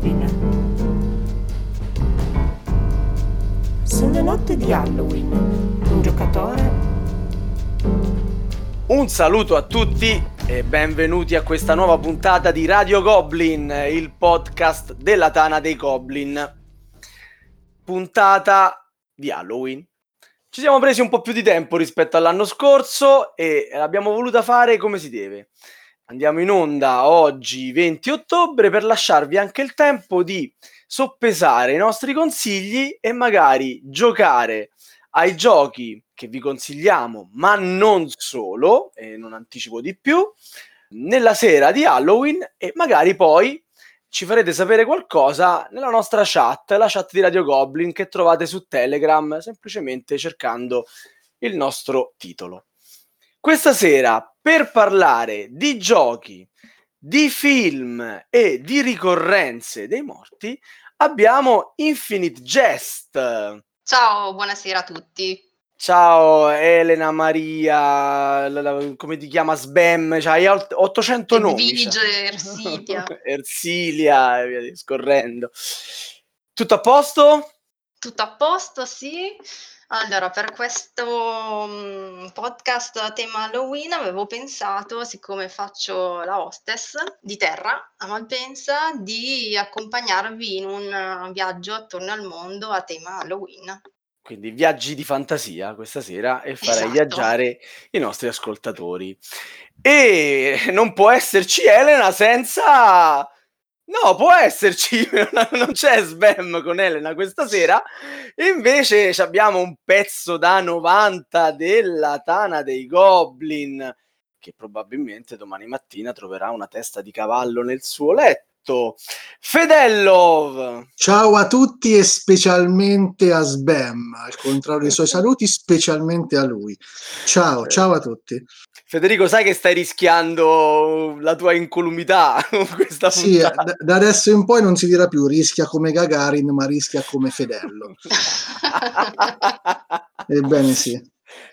Dei Goblin. Sulle notte di Halloween, un giocatore... Un saluto a tutti e benvenuti a questa nuova puntata di Radio Goblin, il podcast della Tana dei Goblin. Puntata di Halloween. Ci siamo presi un po' più di tempo rispetto all'anno scorso e l'abbiamo voluta fare come si deve. Andiamo in onda oggi 20 ottobre per lasciarvi anche il tempo di soppesare i nostri consigli e magari giocare ai giochi che vi consigliamo, ma non solo, e non anticipo di più, nella sera di Halloween e magari poi ci farete sapere qualcosa nella nostra chat, la chat di Radio Goblin che trovate su Telegram semplicemente cercando il nostro titolo. Questa sera per parlare di giochi, di film e di ricorrenze dei morti abbiamo Infinite Jest. Ciao, buonasera a tutti. Ciao Elena Maria, la, la, come ti chiama Sbam? C'hai 800 nomi. Edvige, Ersilia. Ersilia e via discorrendo. Tutto a posto? Tutto a posto, sì. Allora, per questo mm, podcast a tema Halloween avevo pensato, siccome faccio la hostess di terra a Malpensa, di accompagnarvi in un eh, viaggio attorno al mondo a tema Halloween. Quindi viaggi di fantasia questa sera e farei Esatto. viaggiare i nostri ascoltatori. E non può esserci Elena senza... No, può esserci, non c'è Sbam con Elena questa sera. Invece abbiamo un pezzo da 90 della Tana dei Goblin, che probabilmente domani mattina troverà una testa di cavallo nel suo letto. Fedello! Ciao a tutti e specialmente a Sbam, al contrario dei suoi saluti, specialmente a lui. Ciao, ciao a tutti. Federico, sai che stai rischiando la tua incolumità con questa Sì, puntata? da, da adesso in poi non si dirà più rischia come Gagarin, ma rischia come Fedello. Ebbene sì.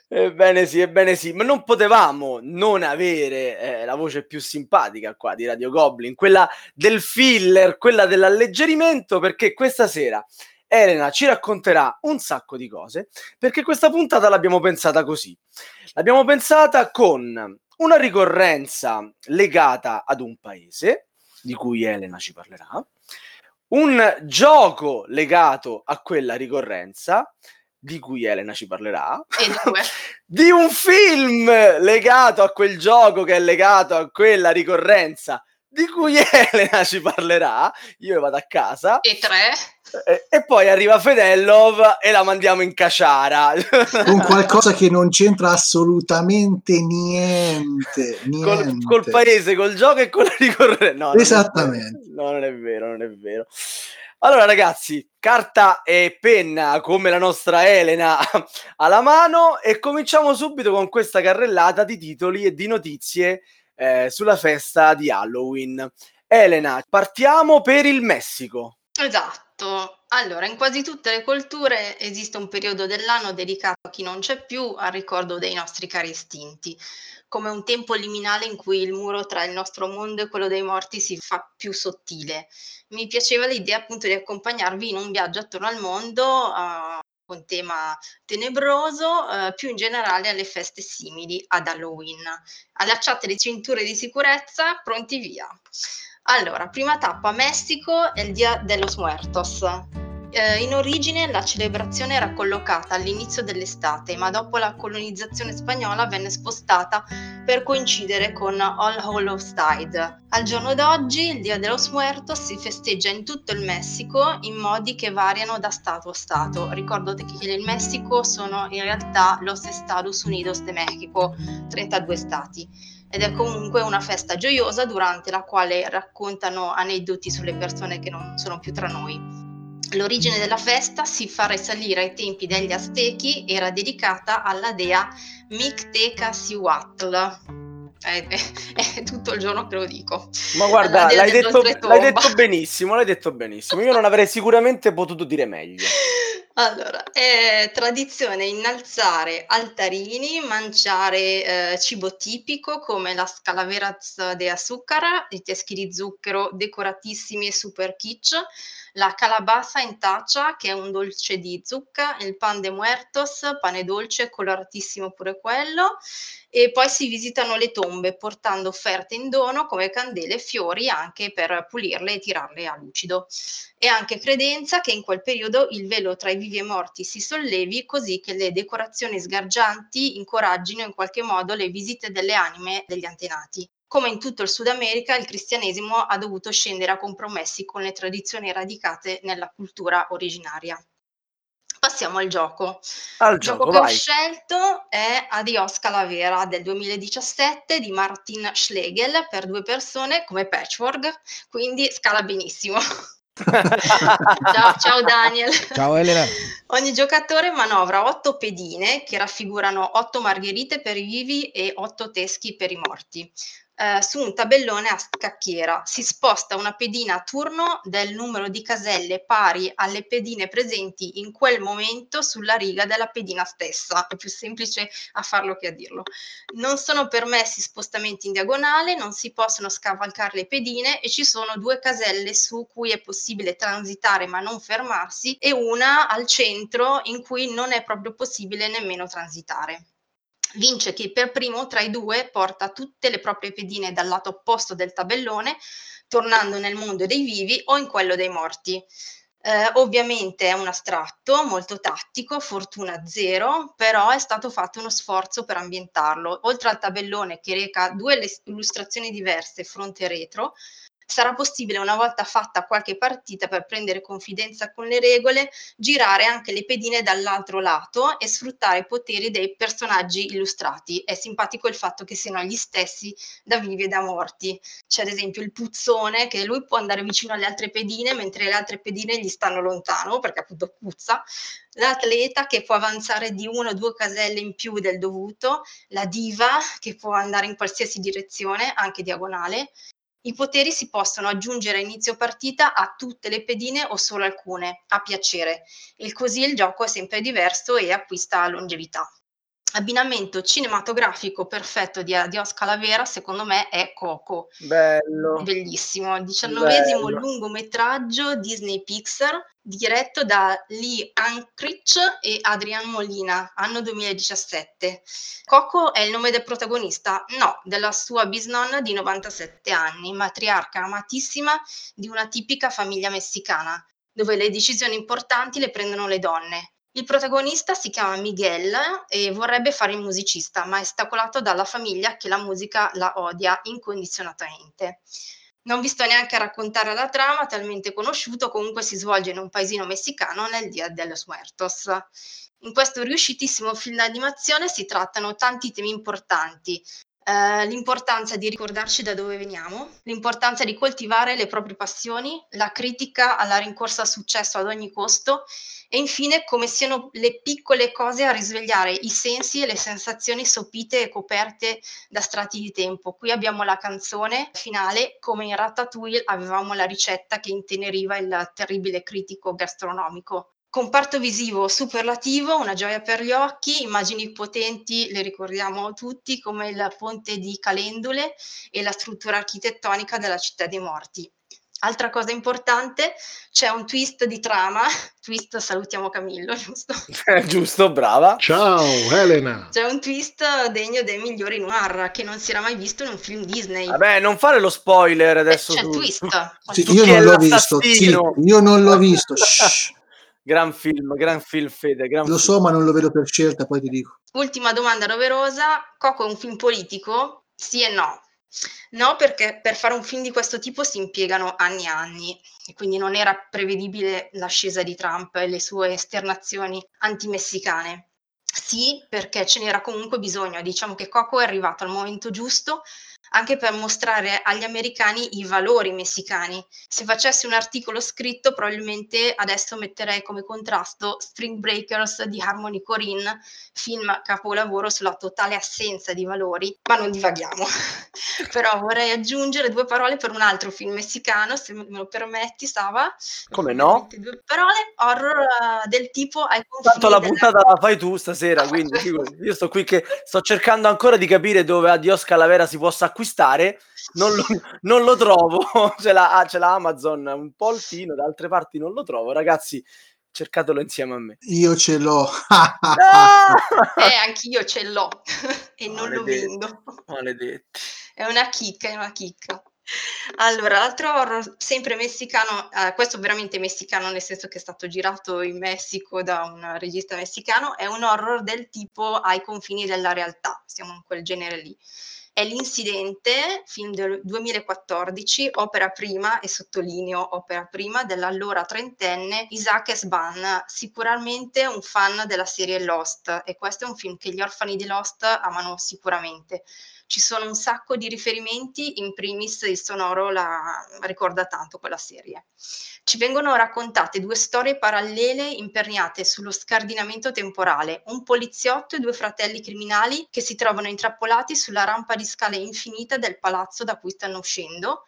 Ebbene sì, ebbene sì, ma non potevamo non avere eh, la voce più simpatica qua di Radio Goblin, quella del filler, quella dell'alleggerimento, perché questa sera Elena ci racconterà un sacco di cose, perché questa puntata l'abbiamo pensata così. L'abbiamo pensata con una ricorrenza legata ad un paese, di cui Elena ci parlerà, un gioco legato a quella ricorrenza, di cui Elena ci parlerà, E di un film legato a quel gioco che è legato a quella ricorrenza, di cui Elena ci parlerà. Io vado a casa. E tre. E, e poi arriva Fedellov e la mandiamo in caciara Con qualcosa che non c'entra assolutamente niente. col, niente. col paese, col gioco e con la ricorrenza. No, non è Esattamente. vero. No, non è vero, non è vero. Allora, ragazzi, carta e penna come la nostra Elena alla mano e cominciamo subito con questa carrellata di titoli e di notizie eh, sulla festa di Halloween. Elena, partiamo per il Messico. Esatto. Allora, in quasi tutte le culture esiste un periodo dell'anno dedicato a chi non c'è più al ricordo dei nostri cari estinti, come un tempo liminale in cui il muro tra il nostro mondo e quello dei morti si fa più sottile. Mi piaceva l'idea appunto di accompagnarvi in un viaggio attorno al mondo eh, con tema tenebroso, eh, più in generale alle feste simili ad Halloween. Allacciate le cinture di sicurezza, pronti via. Allora, prima tappa Messico è il Dia de los Muertos. Eh, in origine la celebrazione era collocata all'inizio dell'estate, ma dopo la colonizzazione spagnola venne spostata per coincidere con All Hallows Tide. Al giorno d'oggi il Dia de los Muertos si festeggia in tutto il Messico in modi che variano da stato a stato. Ricordate che il Messico sono in realtà los Estados Unidos de México, 32 stati ed è comunque una festa gioiosa durante la quale raccontano aneddoti sulle persone che non sono più tra noi. L'origine della festa si fa risalire ai tempi degli Aztechi, era dedicata alla dea Mictecacihuatl. È, è, è tutto il giorno che lo dico. Ma guarda, l'hai detto, l'hai detto benissimo, l'hai detto benissimo. Io non avrei sicuramente potuto dire meglio. Allora, è tradizione innalzare altarini, mangiare eh, cibo tipico come la scalaveras de azúcar, i teschi di zucchero decoratissimi e super kitsch, la calabaza in taccia, che è un dolce di zucca, il pan de muertos, pane dolce, coloratissimo pure quello, e poi si visitano le tombe portando offerte in dono come candele e fiori anche per pulirle e tirarle a lucido. È anche credenza che in quel periodo il velo tra i vivi e morti si sollevi così che le decorazioni sgargianti incoraggino in qualche modo le visite delle anime degli antenati. Come in tutto il Sud America, il cristianesimo ha dovuto scendere a compromessi con le tradizioni radicate nella cultura originaria. Passiamo al gioco. Al Il gioco, gioco che ho vai. scelto è Adios Calavera del 2017 di Martin Schlegel per due persone come patchwork, quindi scala benissimo. ciao, ciao Daniel. Ciao Elena. Ogni giocatore manovra otto pedine che raffigurano otto margherite per i vivi e otto teschi per i morti. Eh, su un tabellone a scacchiera si sposta una pedina a turno del numero di caselle pari alle pedine presenti in quel momento sulla riga della pedina stessa. È più semplice a farlo che a dirlo. Non sono permessi spostamenti in diagonale, non si possono scavalcare le pedine e ci sono due caselle su cui è possibile transitare ma non fermarsi e una al centro in cui non è proprio possibile nemmeno transitare. Vince chi per primo tra i due porta tutte le proprie pedine dal lato opposto del tabellone, tornando nel mondo dei vivi o in quello dei morti. Eh, ovviamente è un astratto molto tattico, fortuna zero, però è stato fatto uno sforzo per ambientarlo. Oltre al tabellone che reca due illustrazioni diverse, fronte e retro, sarà possibile una volta fatta qualche partita per prendere confidenza con le regole, girare anche le pedine dall'altro lato e sfruttare i poteri dei personaggi illustrati. È simpatico il fatto che siano gli stessi da vivi e da morti. C'è ad esempio il puzzone che lui può andare vicino alle altre pedine mentre le altre pedine gli stanno lontano perché appunto puzza. L'atleta che può avanzare di una o due caselle in più del dovuto, la diva che può andare in qualsiasi direzione, anche diagonale, i poteri si possono aggiungere a inizio partita a tutte le pedine o solo alcune, a piacere, e così il gioco è sempre diverso e acquista longevità. Abbinamento cinematografico perfetto di Adios Calavera, secondo me, è Coco. Bello. Bellissimo, il diciannovesimo Bello. lungometraggio Disney Pixar diretto da Lee Ankrich e Adrian Molina, anno 2017. Coco è il nome del protagonista? No, della sua bisnonna di 97 anni, matriarca amatissima di una tipica famiglia messicana, dove le decisioni importanti le prendono le donne. Il protagonista si chiama Miguel e vorrebbe fare il musicista, ma è ostacolato dalla famiglia che la musica la odia incondizionatamente. Non vi sto neanche a raccontare la trama, talmente conosciuto, comunque si svolge in un paesino messicano nel Dia de los Muertos. In questo riuscitissimo film d'animazione si trattano tanti temi importanti, eh, l'importanza di ricordarci da dove veniamo, l'importanza di coltivare le proprie passioni, la critica alla rincorsa al successo ad ogni costo e infine come siano le piccole cose a risvegliare i sensi e le sensazioni sopite e coperte da strati di tempo. Qui abbiamo la canzone finale, come in Ratatouille avevamo la ricetta che inteneriva il terribile critico gastronomico. Comparto visivo superlativo, una gioia per gli occhi, immagini potenti, le ricordiamo tutti, come il ponte di Calendule e la struttura architettonica della città dei morti. Altra cosa importante, c'è un twist di trama, twist salutiamo Camillo, giusto? Giusto, brava. Ciao Elena. C'è un twist degno dei migliori noir che non si era mai visto in un film Disney. Vabbè, non fare lo spoiler Eh, adesso. c'è il twist. Sì, io non è l'ho visto, l'assassino? sì, io non l'ho visto. Gran film, gran film, Fede. Gran Lo film. so, ma non lo vedo per scelta, poi ti dico. Ultima domanda doverosa, Coco è un film politico? Sì e no. No, perché per fare un film di questo tipo si impiegano anni e anni e quindi non era prevedibile l'ascesa di Trump e le sue esternazioni antimessicane. Sì, perché ce n'era comunque bisogno. Diciamo che Coco è arrivato al momento giusto, anche per mostrare agli americani i valori messicani. Se facessi un articolo scritto, probabilmente adesso metterei come contrasto Spring Breakers di Harmony Corinne, film capolavoro sulla totale assenza di valori, ma non divaghiamo. Però vorrei aggiungere due parole per un altro film messicano, se me lo permetti, Sava. Come no? Due parole, horror uh, del tipo Tanto la della- puntata la fai tu stasera, quindi io sto qui che sto cercando ancora di capire dove Adios Calavera si possa acquistare, non lo, non lo trovo, ce l'ha, ah, ce l'ha Amazon un po' altino, da altre parti non lo trovo, ragazzi, cercatelo insieme a me. Io ce l'ho. Ah! Eh, anch'io ce l'ho e non lo vendo. Maledetti. È una chicca, è una chicca. Allora, l'altro horror sempre messicano, eh, questo veramente messicano nel senso che è stato girato in Messico da un regista messicano, è un horror del tipo ai confini della realtà, siamo in quel genere lì. È L'Incidente, film del 2014, opera prima, e sottolineo opera prima, dell'allora trentenne Isaac Esban, sicuramente un fan della serie Lost, e questo è un film che gli orfani di Lost amano sicuramente ci sono un sacco di riferimenti, in primis il sonoro la ricorda tanto quella serie. Ci vengono raccontate due storie parallele imperniate sullo scardinamento temporale, un poliziotto e due fratelli criminali che si trovano intrappolati sulla rampa di scale infinita del palazzo da cui stanno uscendo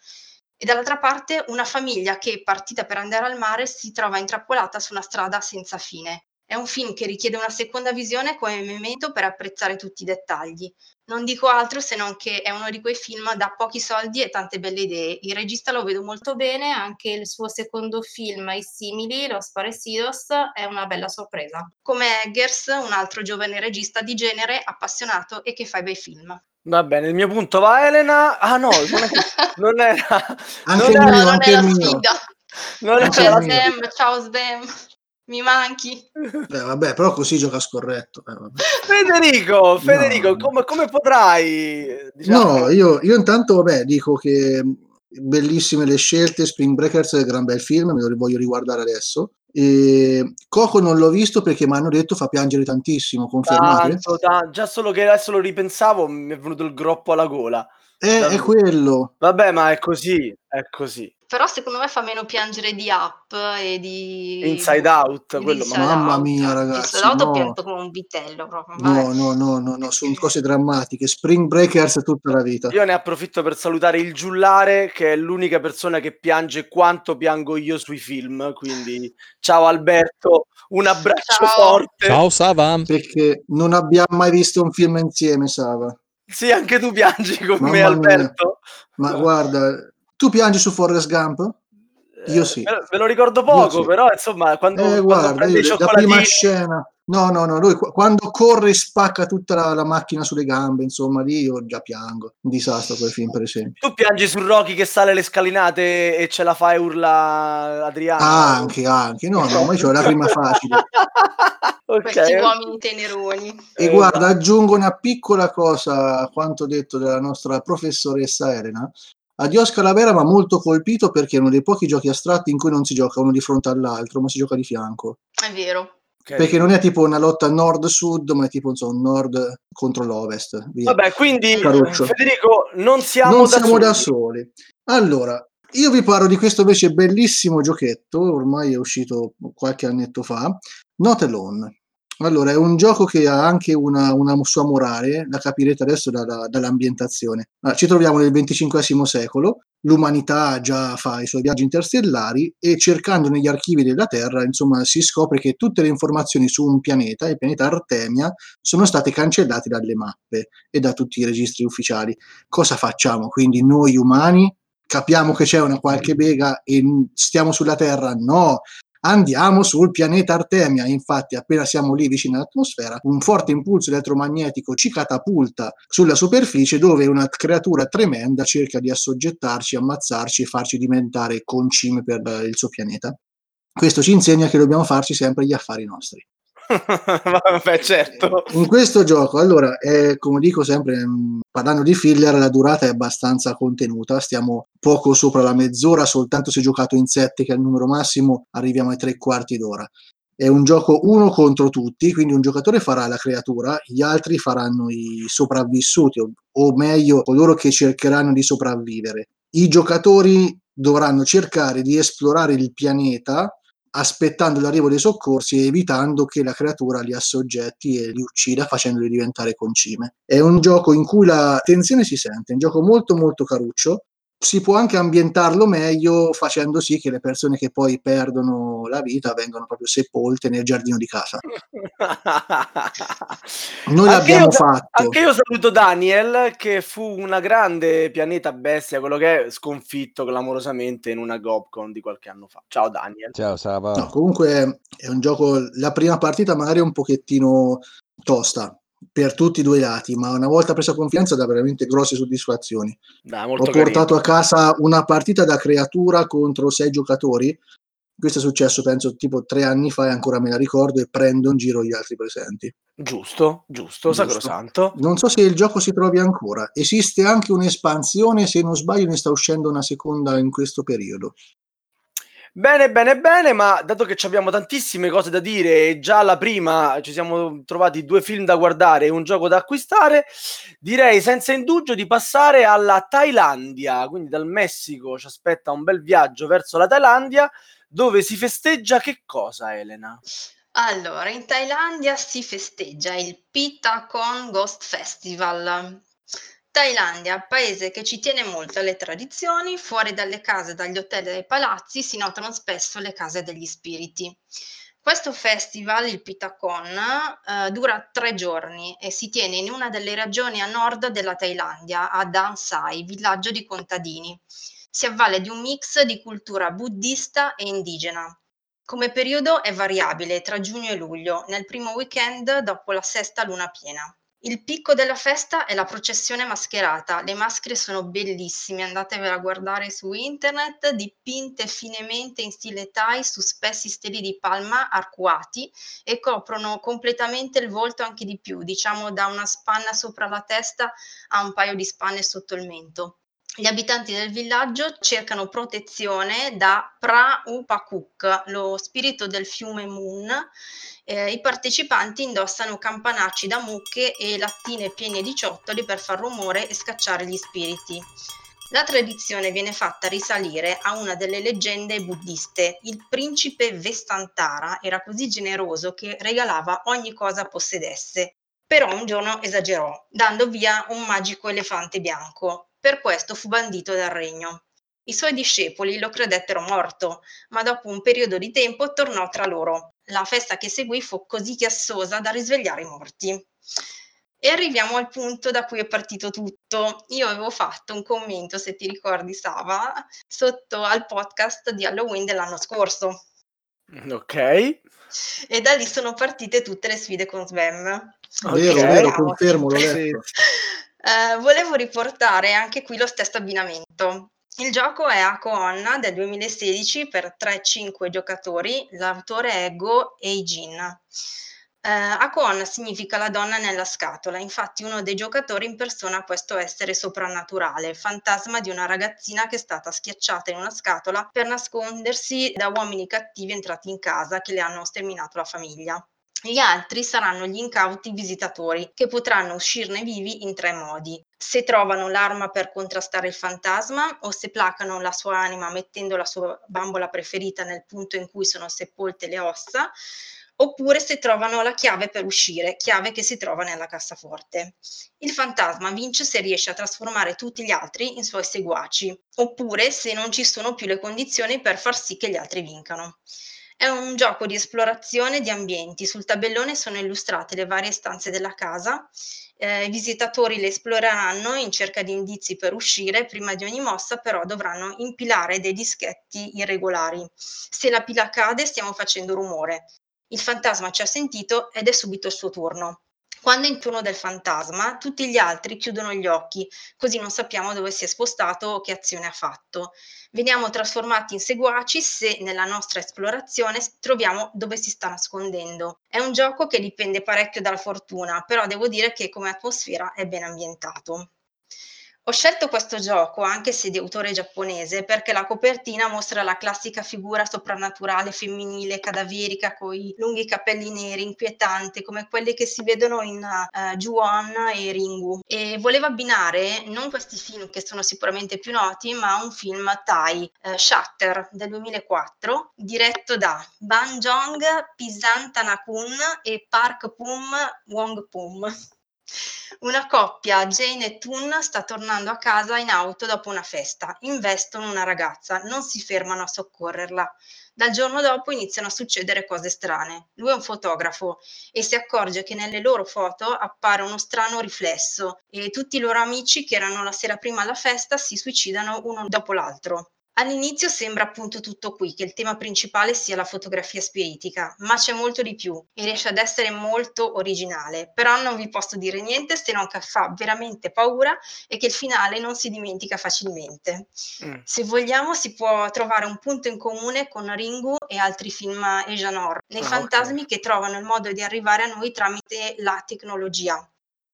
e dall'altra parte una famiglia che, partita per andare al mare, si trova intrappolata su una strada senza fine. È un film che richiede una seconda visione come memento per apprezzare tutti i dettagli. Non dico altro se non che è uno di quei film da pochi soldi e tante belle idee. Il regista lo vedo molto bene, anche il suo secondo film, I simili, Los Parecidos, è una bella sorpresa. Come Eggers, un altro giovane regista di genere, appassionato e che fa i bei film. Va bene, il mio punto va Elena. Ah no, non, è- non era... Anche non il era- mio, non mio. sfida. non era Ciao il mi manchi. Eh, vabbè, però così gioca scorretto. eh, vabbè. Federico, Federico, No. come, come potrai... Diciamo, No, io, io intanto, vabbè, dico che bellissime le scelte, Spring Breakers è un gran bel film, me lo voglio riguardare adesso. E Coco non l'ho visto perché mi hanno detto fa piangere tantissimo, confermate? tanto, già solo che adesso lo ripensavo mi è venuto il groppo alla gola. Eh, è quello. Vabbè, ma è così, è così. Però secondo me fa meno piangere di Up e di... Inside Out, di quello, Inside mamma Out. mia, ragazzi, Inside Out ho no. pianto come un vitello proprio. No, no, no, no, no, sono cose drammatiche. Spring Breakers tutta la vita. Io ne approfitto per salutare il Giullare, che è l'unica persona che piange quanto piango io sui film. Quindi, ciao Alberto, un abbraccio Ciao. forte. Ciao Sava. Perché non abbiamo mai visto un film insieme, Sava. Sì, anche tu piangi con Mamma me, mia. Alberto. Ma guarda, tu piangi su Forrest Gump? Io Eh, sì. Me lo, me lo ricordo poco, sì. però insomma, quando, Eh, quando guarda, i io, la prima scena. No, no, no, lui qu- quando corre spacca tutta la, la macchina sulle gambe, insomma, lì io già piango. Un disastro quel film, per esempio. Tu piangi su Rocky che sale le scalinate e ce la fa e urla Adriano. Anche, anche. No, no, ma io ho la prima facile. ok. Questi uomini teneroni. E Eh, guarda, aggiungo una piccola cosa a quanto detto dalla nostra professoressa Elena. Adios Calavera mi ha molto colpito perché è uno dei pochi giochi astratti in cui non si gioca uno di fronte all'altro, ma si gioca di fianco. È vero. ok. Perché non è tipo una lotta nord-sud, ma è tipo insomma, nord contro l'ovest. Via. Vabbè, quindi Caruccio. Federico, non siamo, non da, siamo soli. da soli. Allora, io vi parlo di questo invece bellissimo giochetto, ormai è uscito qualche annetto fa, Not Alone. Allora, è un gioco che ha anche una, una sua morale, la capirete adesso dalla- dall'ambientazione. Allora, ci troviamo nel XXV secolo, l'umanità già fa i suoi viaggi interstellari e cercando negli archivi della Terra, insomma, si scopre che tutte le informazioni su un pianeta, il pianeta Artemia, sono state cancellate dalle mappe e da tutti i registri ufficiali cosa facciamo? Quindi noi umani capiamo che c'è una qualche bega e n- stiamo sulla Terra? No, andiamo sul pianeta Artemia. Infatti, appena siamo lì vicino all'atmosfera, un forte impulso elettromagnetico ci catapulta sulla superficie dove una creatura tremenda cerca di assoggettarci, ammazzarci e farci diventare concime per il suo pianeta. Questo ci insegna che dobbiamo farci sempre gli affari nostri. Vabbè, certo. In questo gioco, allora, è, come dico sempre, mh, parlando di filler, la durata è abbastanza contenuta, stiamo poco sopra la mezz'ora, soltanto se giocato in sette, che è il numero massimo, arriviamo ai tre quarti d'ora. è un gioco uno contro tutti, quindi un giocatore farà la creatura, gli altri faranno i sopravvissuti, o, o meglio, coloro che cercheranno di sopravvivere. I giocatori dovranno cercare di esplorare il pianeta aspettando l'arrivo dei soccorsi e evitando che la creatura li assoggetti e li uccida facendoli diventare concime. È un gioco in cui la tensione si sente, è un gioco molto molto caruccio, si può anche ambientarlo meglio facendo sì che le persone che poi perdono la vita vengano proprio sepolte nel giardino di casa. Noi l'abbiamo io, fatto. Anche io saluto Daniel, che fu una grande pianeta bestia, quello che è sconfitto clamorosamente in una Gobcon di qualche anno fa. Ciao Daniel. Ciao Sava. No, comunque è un gioco, la prima partita magari è un pochettino tosta, per tutti i due lati, ma una volta presa confianza dà veramente grosse soddisfazioni. Dai, Ho portato carino. a casa una partita da creatura contro sei giocatori. Questo è successo, penso, tipo tre anni fa e ancora me la ricordo e prendo in giro gli altri presenti. Giusto, giusto, Giusto. sacrosanto. Non so se il gioco si trovi ancora. Esiste anche un'espansione, se non sbaglio ne sta uscendo una seconda in questo periodo. Bene, bene, bene, ma dato che abbiamo tantissime cose da dire e già alla prima ci siamo trovati due film da guardare e un gioco da acquistare, direi senza indugio di passare alla Thailandia, quindi dal Messico ci aspetta un bel viaggio verso la Thailandia dove si festeggia che cosa, Elena? Allora, in Thailandia si festeggia il Pitacon Ghost Festival. Thailandia, paese che ci tiene molto alle tradizioni, fuori dalle case, dagli hotel e dai palazzi si notano spesso le case degli spiriti. Questo festival, il Pitacon, eh, dura tre giorni e si tiene in una delle regioni a nord della Thailandia, a Dang Sai, villaggio di contadini. Si avvale di un mix di cultura buddista e indigena. Come periodo è variabile tra giugno e luglio, nel primo weekend dopo la sesta luna piena. Il picco della festa è la processione mascherata. Le maschere sono bellissime, andatevela a guardare su internet, dipinte finemente in stile Thai su spessi steli di palma arcuati e coprono completamente il volto anche di più, diciamo da una spanna sopra la testa a un paio di spanne sotto il mento. Gli abitanti del villaggio cercano protezione da Pra Upakuk, lo spirito del fiume Moon. Eh, I partecipanti indossano campanacci da mucche e lattine piene di ciottoli per far rumore e scacciare gli spiriti. La tradizione viene fatta risalire a una delle leggende buddiste. Il principe Vestantara era così generoso che regalava ogni cosa possedesse. Però un giorno esagerò, dando via un magico elefante bianco. Per questo fu bandito dal regno. I suoi discepoli lo credettero morto, ma dopo un periodo di tempo tornò tra loro. La festa che seguì fu così chiassosa da risvegliare i morti. E arriviamo al punto da cui è partito tutto. Io avevo fatto un commento, se ti ricordi, Sava, sotto al podcast di Halloween dell'anno scorso. Ok. E da lì sono partite tutte le sfide con Svem. Vero, Ok. vero, confermo, l'ho Sì. letto. Eh, volevo riportare anche qui lo stesso abbinamento. Il gioco è Ako Onna del 2016 per 3-5 giocatori, l'autore è Go Eijin. Eh, Ako Onna significa la donna nella scatola, infatti uno dei giocatori impersona questo essere soprannaturale, fantasma di una ragazzina che è stata schiacciata in una scatola per nascondersi da uomini cattivi entrati in casa che le hanno sterminato la famiglia. Gli altri saranno gli incauti visitatori che potranno uscirne vivi in tre modi. Se trovano l'arma per contrastare il fantasma o se placano la sua anima mettendo la sua bambola preferita nel punto in cui sono sepolte le ossa, oppure se trovano la chiave per uscire, chiave che si trova nella cassaforte. Il fantasma vince se riesce a trasformare tutti gli altri in suoi seguaci, oppure se non ci sono più le condizioni per far sì che gli altri vincano. È un gioco di esplorazione di ambienti. Sul tabellone sono illustrate le varie stanze della casa. Eh, I visitatori le esploreranno in cerca di indizi per uscire. Prima di ogni mossa, però, dovranno impilare dei dischetti irregolari. Se la pila cade, stiamo facendo rumore. Il fantasma ci ha sentito ed è subito il suo turno. Quando è in turno del fantasma, tutti gli altri chiudono gli occhi, così non sappiamo dove si è spostato o che azione ha fatto. Veniamo trasformati in seguaci se nella nostra esplorazione troviamo dove si sta nascondendo. È un gioco che dipende parecchio dalla fortuna, però devo dire che come atmosfera è ben ambientato. Ho scelto questo gioco, anche se di autore giapponese, perché la copertina mostra la classica figura soprannaturale femminile cadaverica con i lunghi capelli neri, inquietante, come quelli che si vedono in uh, Ju-on e Ringu. E volevo abbinare non questi film che sono sicuramente più noti, ma un film Thai, uh, Shutter del 2004, diretto da Ban Jong, Pisan Tanakun e Park Pum Wong Pum. Una coppia, Jane e Toon, sta tornando a casa in auto dopo una festa. Investono una ragazza, non si fermano a soccorrerla. Dal giorno dopo iniziano a succedere cose strane. Lui è un fotografo e si accorge che nelle loro foto appare uno strano riflesso e tutti i loro amici che erano la sera prima alla festa si suicidano uno dopo l'altro. All'inizio sembra appunto tutto qui, che il tema principale sia la fotografia spiritica, ma c'è molto di più e riesce ad essere molto originale. Però non vi posso dire niente se non che fa veramente paura e che il finale non si dimentica facilmente. Mm. Se vogliamo si può trovare un punto in comune con Ringu e altri film Asian horror, nei ah, fantasmi okay. che trovano il modo di arrivare a noi tramite la tecnologia.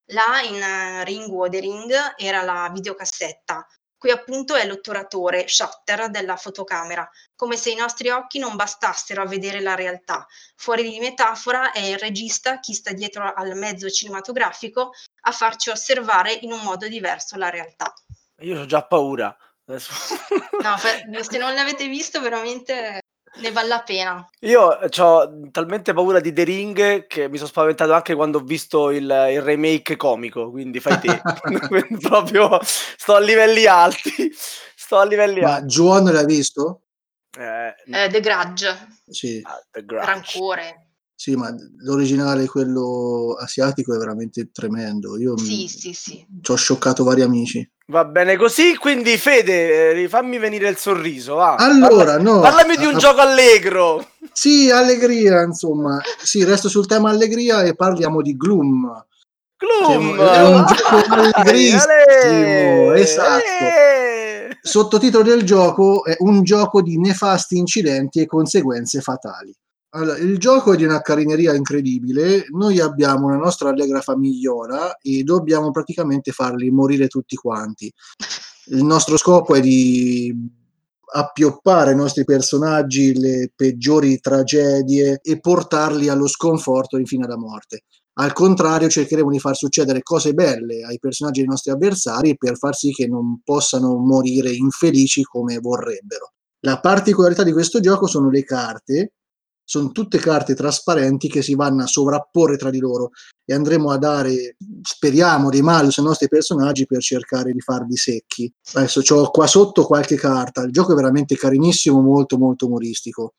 Là in Ringu o The Ring era la videocassetta, Qui appunto è l'otturatore, shutter della fotocamera, come se i nostri occhi non bastassero a vedere la realtà. Fuori di metafora è il regista, chi sta dietro al mezzo cinematografico, a farci osservare in un modo diverso la realtà. Io ho già paura. No, se non l'avete visto veramente ne vale la pena. Io ho talmente paura di The Ring che mi sono spaventato anche quando ho visto il, il remake comico, quindi fai te. proprio sto a livelli alti. Sto a livelli Ma alti. Juon l'hai visto? Eh, eh, The Grudge. Sì. Ah, The Grudge. Rancore. Sì, ma l'originale, quello asiatico, è veramente tremendo. Io sì, sì, sì. ci ho scioccato vari amici. Va bene così, quindi Fede, eh, fammi venire il sorriso. Va. Allora, Parla, no. Parlami di un a, gioco allegro. Sì, allegria, insomma. Sì, resto sul tema allegria e parliamo di Gloom. Gloom! È un ah, gioco allegrissimo, esatto. Ale. Sottotitolo del gioco è un gioco di nefasti incidenti e conseguenze fatali. Allora, il gioco è di una carineria incredibile. Noi abbiamo una nostra allegra famigliola e dobbiamo praticamente farli morire tutti quanti. Il nostro scopo è di appioppare ai nostri personaggi le peggiori tragedie e portarli allo sconforto infine alla morte. Al contrario, cercheremo di far succedere cose belle ai personaggi dei nostri avversari per far sì che non possano morire infelici come vorrebbero. La particolarità di questo gioco sono le carte, sono tutte carte trasparenti che si vanno a sovrapporre tra di loro e andremo a dare, speriamo, dei malus ai nostri personaggi per cercare di farli secchi. Adesso ho qua sotto qualche carta, il gioco è veramente carinissimo, molto molto umoristico.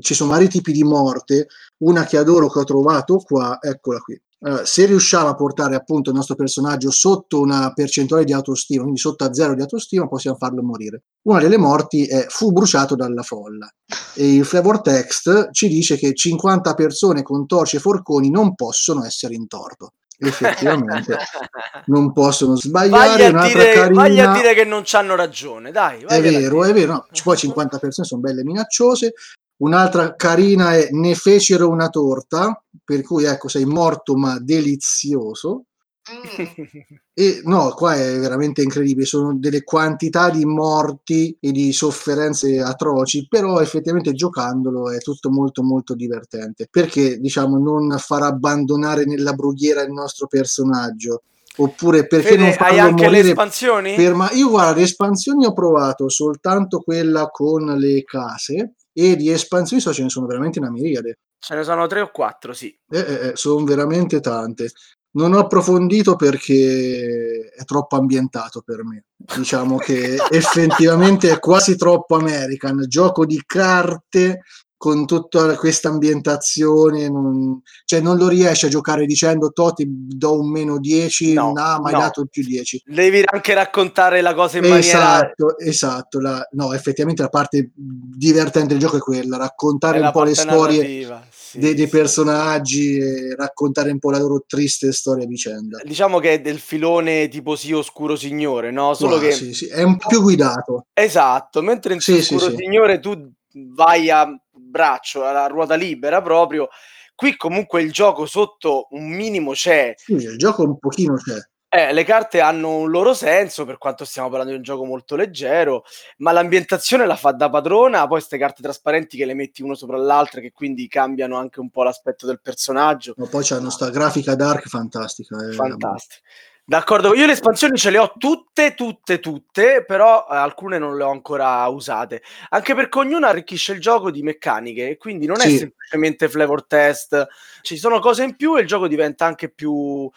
Ci sono vari tipi di morte, una che adoro che ho trovato qua, eccola qui. Uh, se riusciamo a portare appunto il nostro personaggio sotto una percentuale di autostima, quindi sotto a zero di autostima, possiamo farlo morire. Una delle morti è fu bruciato dalla folla. E il flavor text ci dice che 50 persone con torce e forconi non possono essere in torto. Effettivamente non possono sbagliare. Vai a, dire, carina... vai a dire che non hanno ragione, dai. È vero, è vero. No, poi 50 persone sono belle minacciose. Un'altra carina è ne fecero una torta, per cui ecco sei morto ma delizioso. Mm. e no, qua è veramente incredibile, sono delle quantità di morti e di sofferenze atroci, però effettivamente giocandolo è tutto molto molto divertente, perché diciamo non far abbandonare nella brughiera il nostro personaggio, oppure perché Fede, non farlo hai anche le espansioni? Per ma- io guarda, le espansioni ho provato soltanto quella con le case e di espansioni so ce ne sono veramente una miriade. Ce ne sono tre o quattro, sì. Eh, eh, eh, sono veramente tante. Non ho approfondito perché è troppo ambientato per me. Diciamo che effettivamente è quasi troppo American. Gioco di carte con tutta questa ambientazione, non, cioè non lo riesci a giocare dicendo to ti do un meno 10, no, no ma hai dato il più 10. Devi anche raccontare la cosa in esatto, maniera... Esatto, la, no, effettivamente la parte divertente del gioco è quella, raccontare è un po' le storie sì, dei, dei sì. personaggi e raccontare un po' la loro triste storia vicenda. Diciamo che è del filone tipo sì oscuro signore, no? Solo ah, che... Sì, sì, è un po' più guidato. Esatto, mentre in sì, oscuro signore tu vai a braccio, alla ruota libera proprio. Qui comunque il gioco sotto un minimo c'è. Sì, il gioco un pochino c'è. Eh, le carte hanno un loro senso, per quanto stiamo parlando di un gioco molto leggero, ma l'ambientazione la fa da padrona, poi queste carte trasparenti che le metti uno sopra l'altra, che quindi cambiano anche un po' l'aspetto del personaggio. Ma poi c'hanno sta grafica dark fantastica. eh. Fantastico. D'accordo, io le espansioni ce le ho tutte, tutte, tutte, però eh, alcune non le ho ancora usate. Anche perché ognuna arricchisce il gioco di meccaniche, e quindi non è Sì. semplicemente flavor test, ci sono cose in più e il gioco diventa anche più...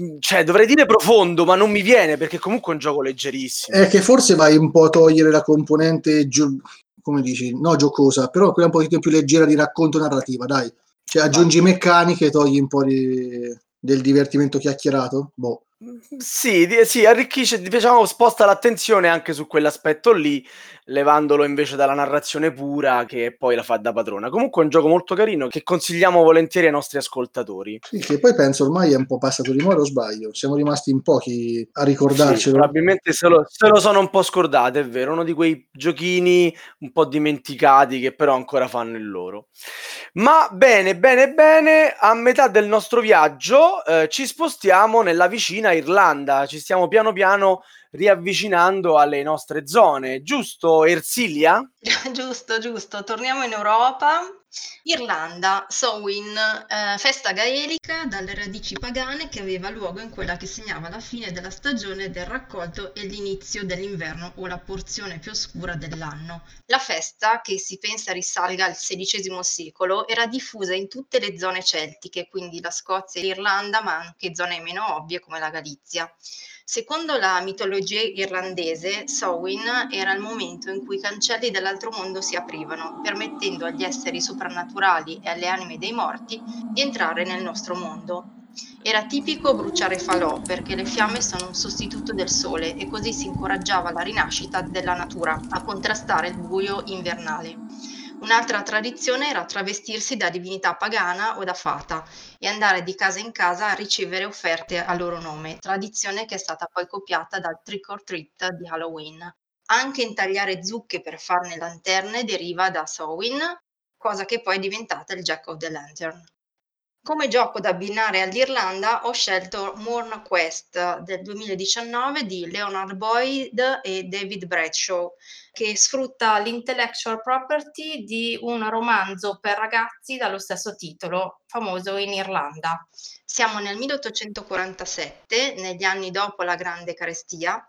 mm, Cioè, dovrei dire profondo, ma non mi viene perché comunque è un gioco leggerissimo. È che forse vai un po' a togliere la componente, gio- come dici, no giocosa, però quella un pochettino più leggera di racconto narrativa, dai. Cioè aggiungi meccaniche, togli un po' di- del divertimento chiacchierato. Boh. Sì, di- sì, arricchisce, diciamo, sposta l'attenzione anche su quell'aspetto lì, levandolo invece dalla narrazione pura che poi la fa da padrona. Comunque è un gioco molto carino che consigliamo volentieri ai nostri ascoltatori. Sì, che poi penso ormai è un po' passato di moda o sbaglio. Siamo rimasti in pochi a Sì, ricordarcelo. probabilmente se lo, se lo sono un po' scordate, è vero, uno di quei giochini un po' dimenticati che però ancora fanno il loro. Ma bene, bene, bene, a metà del nostro viaggio eh, ci spostiamo nella vicina Irlanda, ci stiamo piano piano riavvicinando alle nostre zone, giusto Ersilia? Giusto, giusto. Torniamo in Europa. Irlanda, Samhain, eh, festa gaelica dalle radici pagane che aveva luogo in quella che segnava la fine della stagione del raccolto e l'inizio dell'inverno o la porzione più oscura dell'anno. La festa, che si pensa risalga al XVI secolo, era diffusa in tutte le zone celtiche, quindi la Scozia e l'Irlanda, ma anche zone meno ovvie come la Galizia. Secondo la mitologia irlandese, Samhain era il momento in cui i cancelli dell'altro mondo si aprivano, permettendo agli esseri soprannaturali e alle anime dei morti di entrare nel nostro mondo. Era tipico bruciare falò perché le fiamme sono un sostituto del sole e così si incoraggiava la rinascita della natura a contrastare il buio invernale. Un'altra tradizione era travestirsi da divinità pagana o da fata e andare di casa in casa a ricevere offerte a loro nome, tradizione che è stata poi copiata dal trick or treat di Halloween. Anche intagliare zucche per farne lanterne deriva da Samhain, cosa che poi è diventata il Jack of the Lantern. Come gioco da abbinare all'Irlanda ho scelto Morn Quest del 2019 di Leonard Boyd e David Bradshaw, che sfrutta l'intellectual property di un romanzo per ragazzi dallo stesso titolo, famoso in Irlanda. Siamo nel 1847, negli anni dopo la Grande Carestia.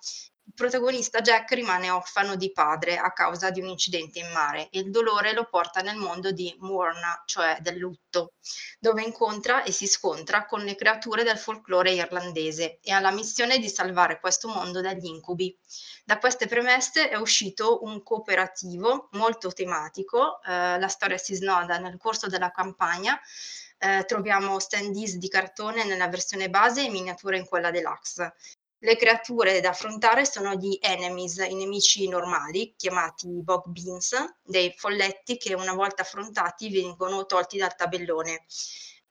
Protagonista Jack rimane orfano di padre a causa di un incidente in mare e il dolore lo porta nel mondo di Mourna, cioè del lutto, dove incontra e si scontra con le creature del folklore irlandese e ha la missione di salvare questo mondo dagli incubi. Da queste premesse è uscito un cooperativo molto tematico, eh, la storia si snoda nel corso della campagna, eh, troviamo standees di cartone nella versione base e miniature in quella deluxe. Le creature da affrontare sono gli enemies, i nemici normali, chiamati bog beans, dei folletti che una volta affrontati vengono tolti dal tabellone.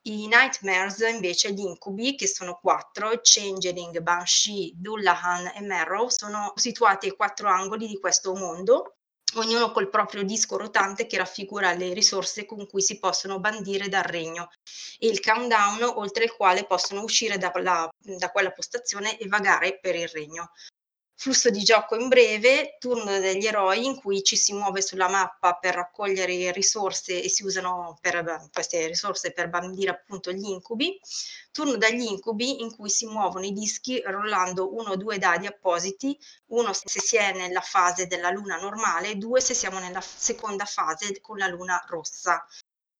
I nightmares, invece, gli incubi, che sono quattro, Changeling, Banshee, Dullahan e Marrow, sono situati ai quattro angoli di questo mondo, ognuno col proprio disco rotante che raffigura le risorse con cui si possono bandire dal regno e il countdown oltre il quale possono uscire da, la- da quella postazione e vagare per il regno. Flusso di gioco in breve, turno degli eroi in cui ci si muove sulla mappa per raccogliere risorse e si usano per, queste risorse per bandire appunto gli incubi. Turno degli incubi in cui si muovono i dischi rollando uno o due dadi appositi, uno se si è nella fase della luna normale, due se siamo nella seconda fase con la luna rossa.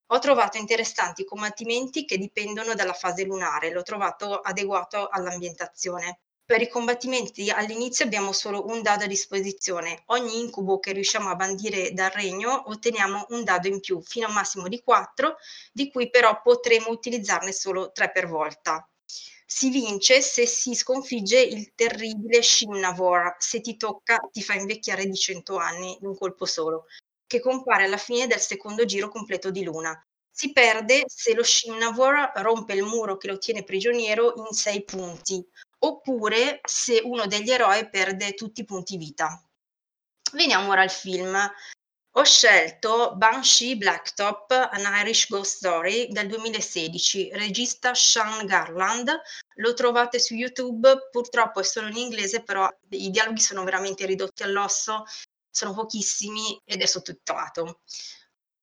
Ho trovato interessanti combattimenti che dipendono dalla fase lunare, l'ho trovato adeguato all'ambientazione. Per i combattimenti all'inizio abbiamo solo un dado a disposizione. Ogni incubo che riusciamo a bandire dal regno otteniamo un dado in più, fino a un massimo di 4, di cui però potremo utilizzarne solo 3 per volta. Si vince se si sconfigge il terribile Shimnavor, se ti tocca ti fa invecchiare di 100 anni in un colpo solo, che compare alla fine del secondo giro completo di luna. Si perde se lo Shimnavor rompe il muro che lo tiene prigioniero in 6 punti, oppure se uno degli eroi perde tutti i punti vita. Veniamo ora al film. Ho scelto Banshee Blacktop, An Irish Ghost Story del 2016, regista Sean Garland. Lo trovate su YouTube, purtroppo è solo in inglese, però i dialoghi sono veramente ridotti all'osso, sono pochissimi ed è sottotitolato.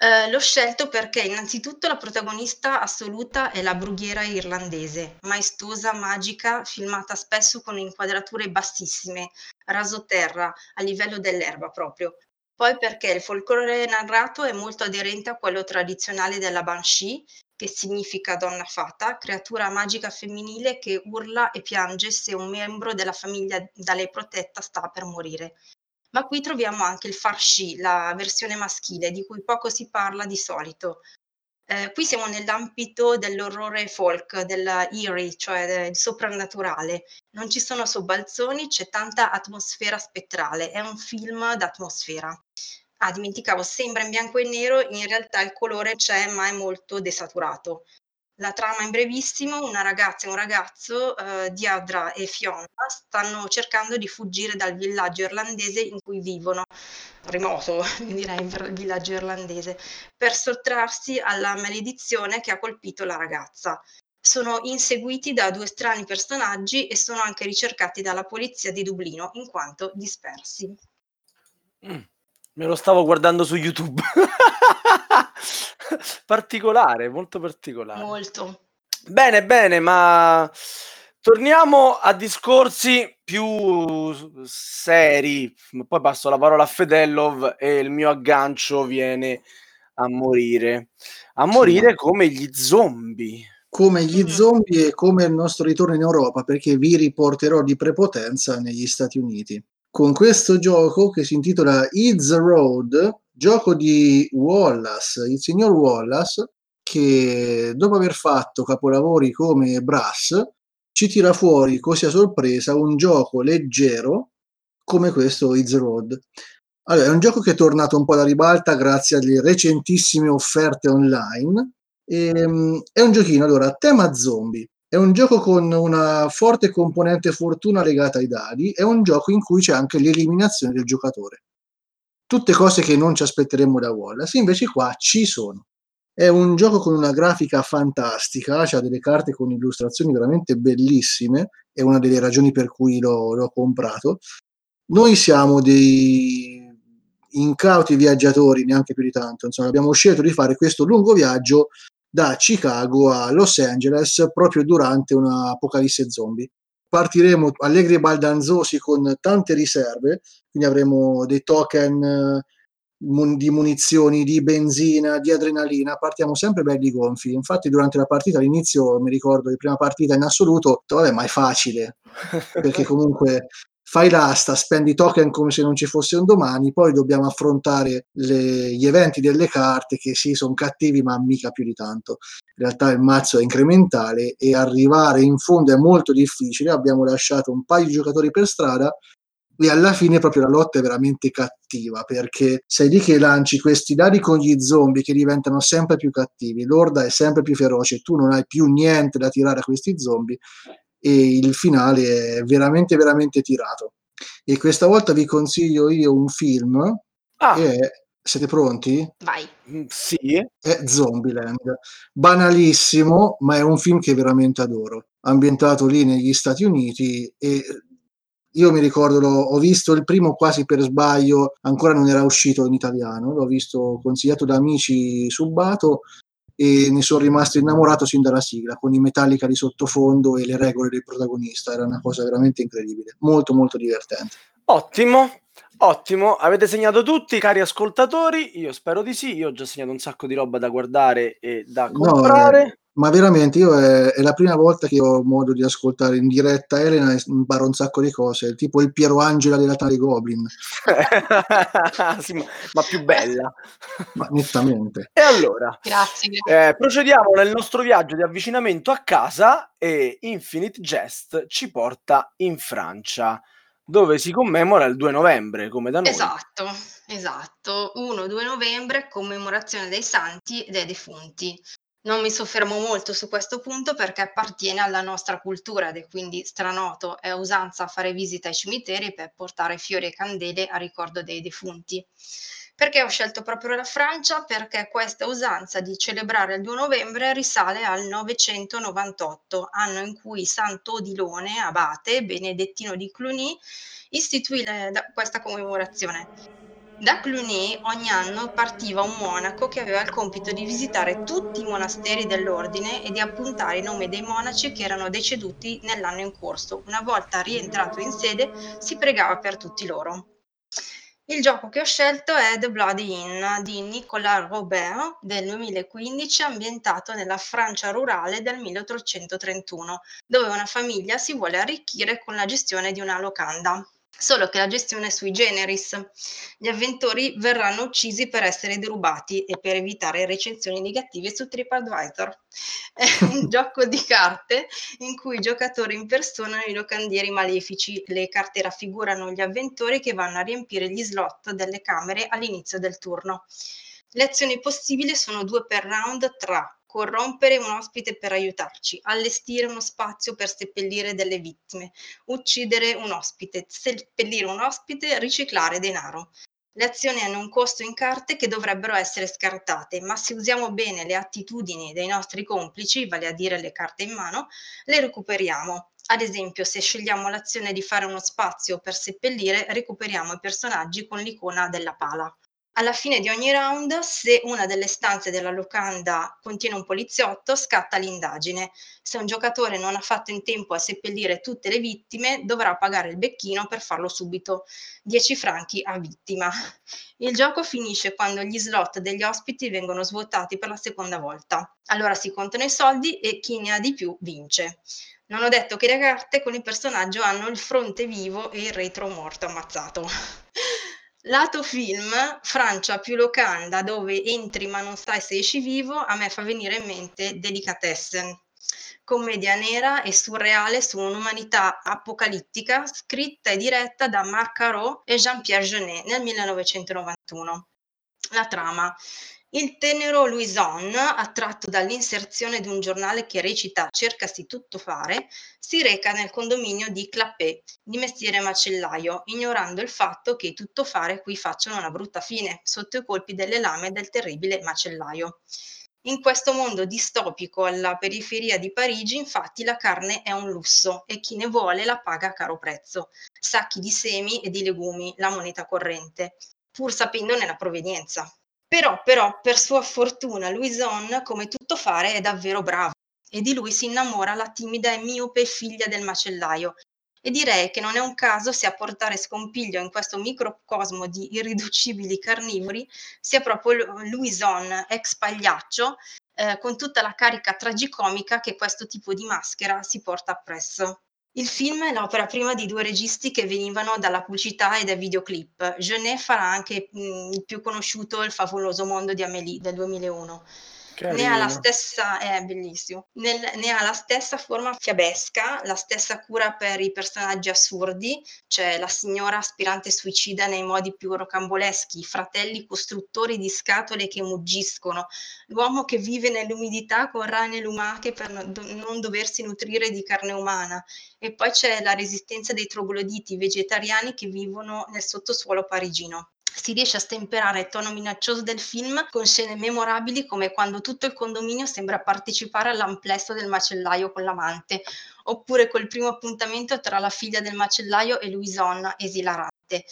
Eh, l'ho scelto perché innanzitutto la protagonista assoluta è la brughiera irlandese, maestosa, magica, filmata spesso con inquadrature bassissime, rasoterra, a livello dell'erba proprio, poi perché il folklore narrato è molto aderente a quello tradizionale della Banshee, che significa donna fata, creatura magica femminile che urla e piange se un membro della famiglia da lei protetta sta per morire. Ma qui troviamo anche il Farshi, la versione maschile, di cui poco si parla di solito, eh, qui siamo nell'ambito dell'orrore folk, della eerie, cioè del soprannaturale. Non ci sono sobbalzoni, c'è tanta atmosfera spettrale. È un film d'atmosfera. Ah, dimenticavo, sembra in bianco e nero, in realtà il colore c'è, ma è molto desaturato. La trama in brevissimo, una ragazza e un ragazzo, eh, Diadra e Fiona, stanno cercando di fuggire dal villaggio irlandese in cui vivono, remoto direi, il villaggio irlandese, per sottrarsi alla maledizione che ha colpito la ragazza. Sono inseguiti da due strani personaggi e sono anche ricercati dalla polizia di Dublino in quanto dispersi. Mm, me lo stavo guardando su YouTube. particolare, molto particolare. Molto. Bene, bene, ma torniamo a discorsi più seri. Poi passo la parola a Fedelov e il mio aggancio viene a morire. A morire sì. come gli zombie. Come gli zombie e come il nostro ritorno in Europa, perché vi riporterò di prepotenza negli Stati Uniti. Con questo gioco che si intitola It's the Road, gioco di Wallace, il signor Wallace, che dopo aver fatto capolavori come Brass, ci tira fuori così a sorpresa un gioco leggero come questo It's Road. Allora, è un gioco che è tornato un po' alla ribalta grazie alle recentissime offerte online. E, um, è un giochino allora tema zombie. È un gioco con una forte componente fortuna legata ai dadi. È un gioco in cui c'è anche l'eliminazione del giocatore tutte cose che non ci aspetteremmo da Wallace, invece qua ci sono. È un gioco con una grafica fantastica, ha delle carte con illustrazioni veramente bellissime, è una delle ragioni per cui l'ho, l'ho comprato. Noi siamo dei incauti viaggiatori, neanche più di tanto, insomma abbiamo scelto di fare questo lungo viaggio da Chicago a Los Angeles proprio durante un'apocalisse zombie partiremo allegri e baldanzosi con tante riserve, quindi avremo dei token eh, di munizioni, di benzina, di adrenalina, partiamo sempre belli gonfi. Infatti durante la partita all'inizio mi ricordo la prima partita in assoluto, vabbè ma è facile, perché comunque fai l'asta, spendi token come se non ci fosse un domani, poi dobbiamo affrontare le, gli eventi delle carte che sì, sono cattivi, ma mica più di tanto. In realtà il mazzo è incrementale e arrivare in fondo è molto difficile. Abbiamo lasciato un paio di giocatori per strada e alla fine proprio la lotta è veramente cattiva perché sei lì che lanci questi dadi con gli zombie che diventano sempre più cattivi, l'orda è sempre più feroce, tu non hai più niente da tirare a questi zombie e il finale è veramente veramente tirato. E questa volta vi consiglio io un film ah. che è siete pronti? Vai. Mm, sì. È Zombieland. Banalissimo, ma è un film che veramente adoro. Ambientato lì negli Stati Uniti e io mi ricordo, ho visto il primo quasi per sbaglio, ancora non era uscito in italiano, l'ho visto consigliato da amici subato e ne sono rimasto innamorato sin dalla sigla, con i Metallica di sottofondo e le regole del protagonista, era una cosa veramente incredibile, molto molto divertente. Ottimo, ottimo, avete segnato tutti cari ascoltatori, io spero di sì, io ho già segnato un sacco di roba da guardare e da comprare. No, eh, ma veramente io è, è, la prima volta che ho modo di ascoltare in diretta Elena e imparo un sacco di cose, tipo il Piero Angela della Tale Goblin. sì, ma, ma, più bella. ma nettamente. E allora, grazie, grazie. Eh, procediamo nel nostro viaggio di avvicinamento a casa e Infinite Jest ci porta in Francia dove si commemora il 2 novembre, come da noi. Esatto, esatto. 1-2 novembre, commemorazione dei santi e dei defunti. Non mi soffermo molto su questo punto perché appartiene alla nostra cultura ed è quindi stranoto, è usanza fare visita ai cimiteri per portare fiori e candele a ricordo dei defunti. Perché ho scelto proprio la Francia? Perché questa usanza di celebrare il 2 novembre risale al 998, anno in cui Santo Odilone, abate benedettino di Cluny, istituì questa commemorazione. Da Cluny ogni anno partiva un monaco che aveva il compito di visitare tutti i monasteri dell'ordine e di appuntare i nomi dei monaci che erano deceduti nell'anno in corso. Una volta rientrato in sede si pregava per tutti loro. Il gioco che ho scelto è The Bloody Inn di Nicolas Robert del 2015 ambientato nella Francia rurale del 1831, dove una famiglia si vuole arricchire con la gestione di una locanda solo che la gestione è sui generis. Gli avventori verranno uccisi per essere derubati e per evitare recensioni negative su TripAdvisor. È un gioco di carte in cui i giocatori impersonano i locandieri malefici. Le carte raffigurano gli avventori che vanno a riempire gli slot delle camere all'inizio del turno. Le azioni possibili sono due per round tra corrompere un ospite per aiutarci, allestire uno spazio per seppellire delle vittime, uccidere un ospite, seppellire un ospite, riciclare denaro. Le azioni hanno un costo in carte che dovrebbero essere scartate, ma se usiamo bene le attitudini dei nostri complici, vale a dire le carte in mano, le recuperiamo. Ad esempio, se scegliamo l'azione di fare uno spazio per seppellire, recuperiamo i personaggi con l'icona della pala. Alla fine di ogni round, se una delle stanze della locanda contiene un poliziotto, scatta l'indagine. Se un giocatore non ha fatto in tempo a seppellire tutte le vittime, dovrà pagare il becchino per farlo subito, 10 franchi a vittima. Il gioco finisce quando gli slot degli ospiti vengono svuotati per la seconda volta. Allora si contano i soldi e chi ne ha di più vince. Non ho detto che le carte con il personaggio hanno il fronte vivo e il retro morto ammazzato. Lato film, Francia più locanda, dove entri ma non sai se esci vivo, a me fa venire in mente Delicatessen, commedia nera e surreale su un'umanità apocalittica, scritta e diretta da Marc Caro e Jean-Pierre Jeunet nel 1991. La trama. Il tenero Louison, attratto dall'inserzione di un giornale che recita Cercasi tutto fare, si reca nel condominio di Clappé, di mestiere macellaio, ignorando il fatto che i tuttofare qui facciano una brutta fine, sotto i colpi delle lame del terribile macellaio. In questo mondo distopico alla periferia di Parigi, infatti, la carne è un lusso e chi ne vuole la paga a caro prezzo. Sacchi di semi e di legumi, la moneta corrente, pur sapendone la provenienza. Però, però, per sua fortuna, Louison, come tutto fare, è davvero bravo e di lui si innamora la timida e miope figlia del macellaio. E direi che non è un caso se a portare scompiglio in questo microcosmo di irriducibili carnivori sia proprio Louison, ex pagliaccio, eh, con tutta la carica tragicomica che questo tipo di maschera si porta appresso. Il film è l'opera prima di due registi che venivano dalla pubblicità e dai videoclip. Jeunet farà anche mh, il più conosciuto Il favoloso mondo di Amélie del 2001 ne ha la stessa, è bellissimo, Nel, ne ha la stessa forma fiabesca, la stessa cura per i personaggi assurdi, cioè la signora aspirante suicida nei modi più rocamboleschi, i fratelli costruttori di scatole che muggiscono, l'uomo che vive nell'umidità con rane lumache per non doversi nutrire di carne umana, e poi c'è la resistenza dei trogloditi vegetariani che vivono nel sottosuolo parigino si riesce a stemperare il tono minaccioso del film con scene memorabili come quando tutto il condominio sembra partecipare all'amplesso del macellaio con l'amante, oppure col primo appuntamento tra la figlia del macellaio e Louison, esilarante.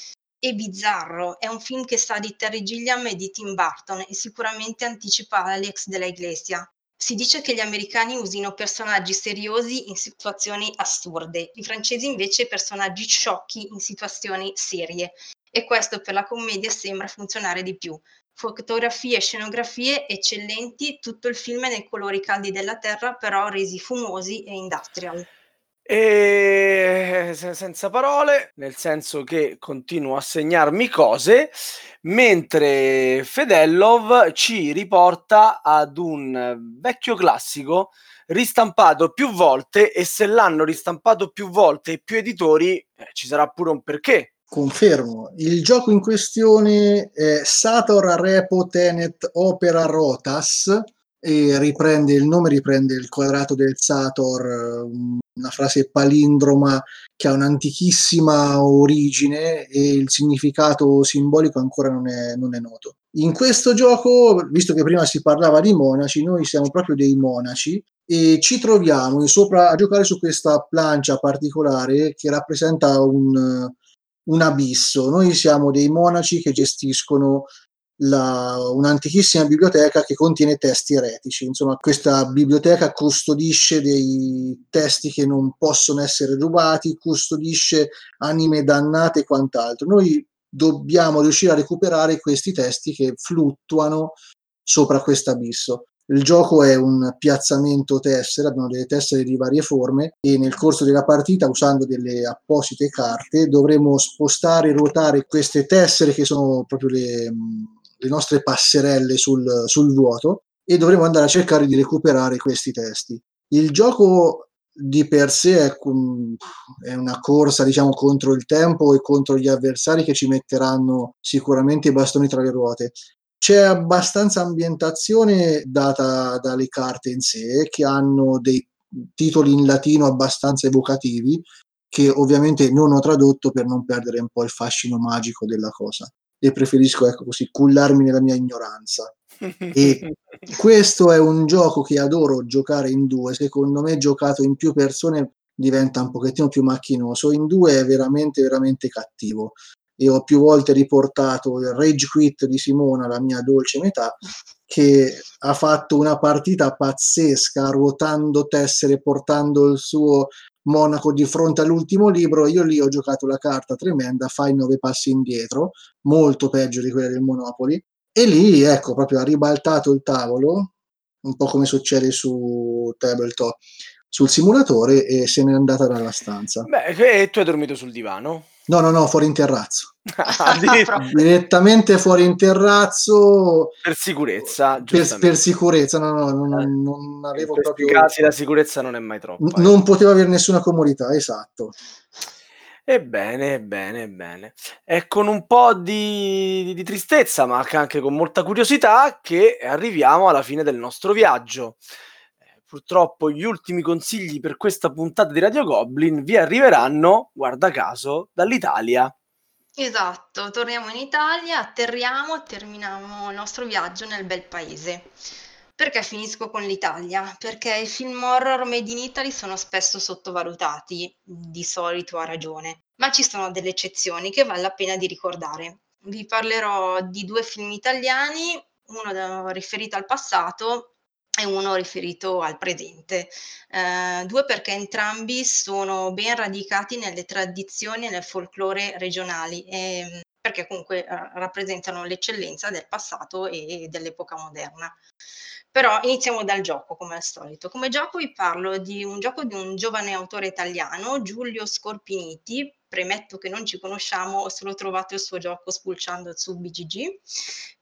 E bizzarro, è un film che sa di Terry Gilliam e di Tim Burton e sicuramente anticipa Alex della Iglesia. Si dice che gli americani usino personaggi seriosi in situazioni assurde, i francesi invece personaggi sciocchi in situazioni serie e questo per la commedia sembra funzionare di più. Fotografie e scenografie eccellenti, tutto il film è nei colori caldi della terra, però resi fumosi e industrial. E senza parole, nel senso che continuo a segnarmi cose, mentre Fedellov ci riporta ad un vecchio classico ristampato più volte e se l'hanno ristampato più volte e più editori eh, ci sarà pure un perché Confermo, il gioco in questione è Sator Repo Tenet Opera Rotas e riprende il nome, riprende il quadrato del Sator, una frase palindroma che ha un'antichissima origine e il significato simbolico ancora non è, non è noto. In questo gioco, visto che prima si parlava di monaci, noi siamo proprio dei monaci e ci troviamo sopra a giocare su questa plancia particolare che rappresenta un, un abisso. Noi siamo dei monaci che gestiscono la, un'antichissima biblioteca che contiene testi eretici. Insomma, questa biblioteca custodisce dei testi che non possono essere rubati, custodisce anime dannate e quant'altro. Noi dobbiamo riuscire a recuperare questi testi che fluttuano sopra questo abisso. Il gioco è un piazzamento tessere, abbiamo delle tessere di varie forme e nel corso della partita, usando delle apposite carte, dovremo spostare e ruotare queste tessere che sono proprio le, le nostre passerelle sul, sul vuoto e dovremo andare a cercare di recuperare questi testi. Il gioco di per sé è, è, una corsa diciamo contro il tempo e contro gli avversari che ci metteranno sicuramente i bastoni tra le ruote c'è abbastanza ambientazione data dalle carte in sé che hanno dei titoli in latino abbastanza evocativi che ovviamente non ho tradotto per non perdere un po' il fascino magico della cosa. E preferisco ecco così cullarmi nella mia ignoranza. E questo è un gioco che adoro giocare in due. Secondo me giocato in più persone diventa un pochettino più macchinoso. In due è veramente veramente cattivo e ho più volte riportato il rage quit di Simona la mia dolce metà che ha fatto una partita pazzesca ruotando tessere portando il suo Monaco di fronte all'ultimo libro, io lì ho giocato la carta tremenda, fai nove passi indietro, molto peggio di quella del Monopoli, e lì ecco proprio ha ribaltato il tavolo, un po' come succede su Tabletop, sul simulatore e se n'è andata dalla stanza. Beh, e tu hai dormito sul divano? No, no, no, fuori in terrazzo. Direttamente fuori in terrazzo. Per sicurezza. Per, per sicurezza, no, no, non, eh. non avevo in proprio... casi la sicurezza non è mai troppo. N- eh. Non poteva avere nessuna comodità, esatto. Ebbene, ebbene, ebbene. È con un po' di, di tristezza, ma anche con molta curiosità, che arriviamo alla fine del nostro viaggio purtroppo gli ultimi consigli per questa puntata di Radio Goblin vi arriveranno, guarda caso, dall'Italia. Esatto, torniamo in Italia, atterriamo, terminiamo il nostro viaggio nel bel paese. Perché finisco con l'Italia? Perché i film horror made in Italy sono spesso sottovalutati, di solito a ragione, ma ci sono delle eccezioni che vale la pena di ricordare. Vi parlerò di due film italiani, uno riferito al passato e uno riferito al presente. Eh, due perché entrambi sono ben radicati nelle tradizioni e nel folklore regionali, e, ehm, perché comunque eh, rappresentano l'eccellenza del passato e dell'epoca moderna. Però iniziamo dal gioco, come al solito. Come gioco vi parlo di un gioco di un giovane autore italiano, Giulio Scorpiniti, premetto che non ci conosciamo, ho solo trovato il suo gioco spulciando su BGG,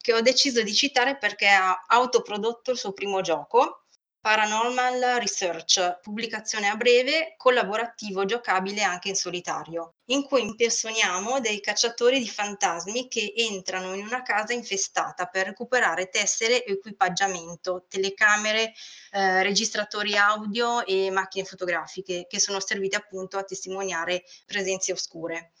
che ho deciso di citare perché ha autoprodotto il suo primo gioco, Paranormal Research, pubblicazione a breve, collaborativo giocabile anche in solitario, in cui impersoniamo dei cacciatori di fantasmi che entrano in una casa infestata per recuperare tessere e equipaggiamento, telecamere, eh, registratori audio e macchine fotografiche che sono servite appunto a testimoniare presenze oscure.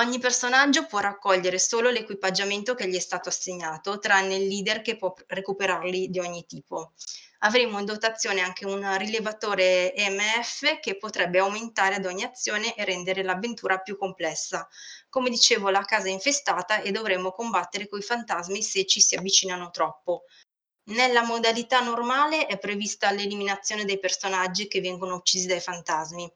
Ogni personaggio può raccogliere solo l'equipaggiamento che gli è stato assegnato, tranne il leader che può recuperarli di ogni tipo avremo in dotazione anche un rilevatore EMF che potrebbe aumentare ad ogni azione e rendere l'avventura più complessa. Come dicevo, la casa è infestata e dovremo combattere coi fantasmi se ci si avvicinano troppo. Nella modalità normale è prevista l'eliminazione dei personaggi che vengono uccisi dai fantasmi.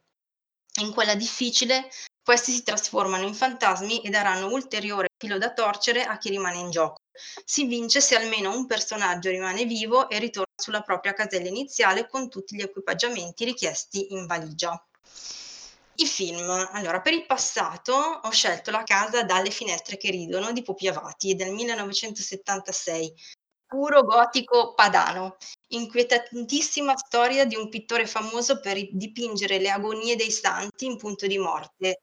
In quella difficile, questi si trasformano in fantasmi e daranno ulteriore filo da torcere a chi rimane in gioco. Si vince se almeno un personaggio rimane vivo e ritorna sulla propria casella iniziale con tutti gli equipaggiamenti richiesti in valigia. I film. Allora, per il passato ho scelto La casa dalle finestre che ridono di Pupi Avati del 1976, puro gotico padano, inquietantissima storia di un pittore famoso per dipingere le agonie dei santi in punto di morte,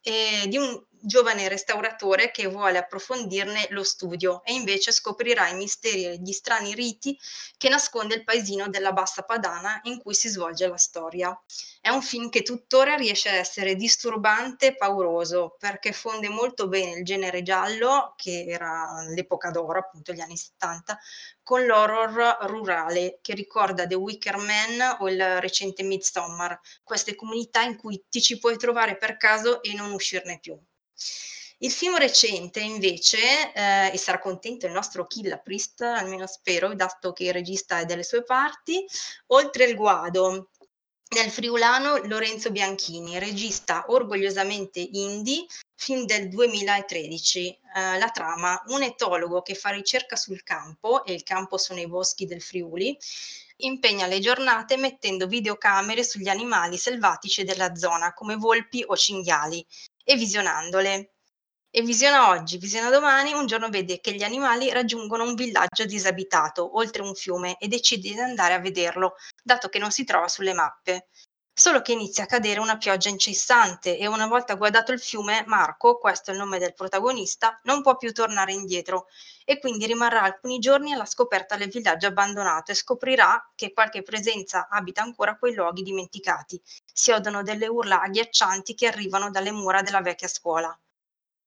e di un giovane restauratore che vuole approfondirne lo studio e invece scoprirà i misteri e gli strani riti che nasconde il paesino della Bassa Padana in cui si svolge la storia. È un film che tuttora riesce a essere disturbante e pauroso perché fonde molto bene il genere giallo, che era l'epoca d'oro, appunto gli anni 70, con l'horror rurale che ricorda The Wicker Man o il recente Midsommar, queste comunità in cui ti ci puoi trovare per caso e non uscirne più. Il film recente invece, eh, e sarà contento il nostro Killa Priest, almeno spero, dato che il regista è delle sue parti, Oltre il guado, nel friulano Lorenzo Bianchini, regista orgogliosamente indie, film del 2013. Eh, la trama, un etologo che fa ricerca sul campo, e il campo sono i boschi del Friuli, impegna le giornate mettendo videocamere sugli animali selvatici della zona, come volpi o cinghiali, e visionandole. E visiona oggi, visiona domani, un giorno vede che gli animali raggiungono un villaggio disabitato, oltre un fiume, e decide di andare a vederlo, dato che non si trova sulle mappe. Solo che inizia a cadere una pioggia incessante e una volta guardato il fiume, Marco, questo è il nome del protagonista, non può più tornare indietro e quindi rimarrà alcuni giorni alla scoperta del villaggio abbandonato e scoprirà che qualche presenza abita ancora quei luoghi dimenticati. Si odono delle urla agghiaccianti che arrivano dalle mura della vecchia scuola.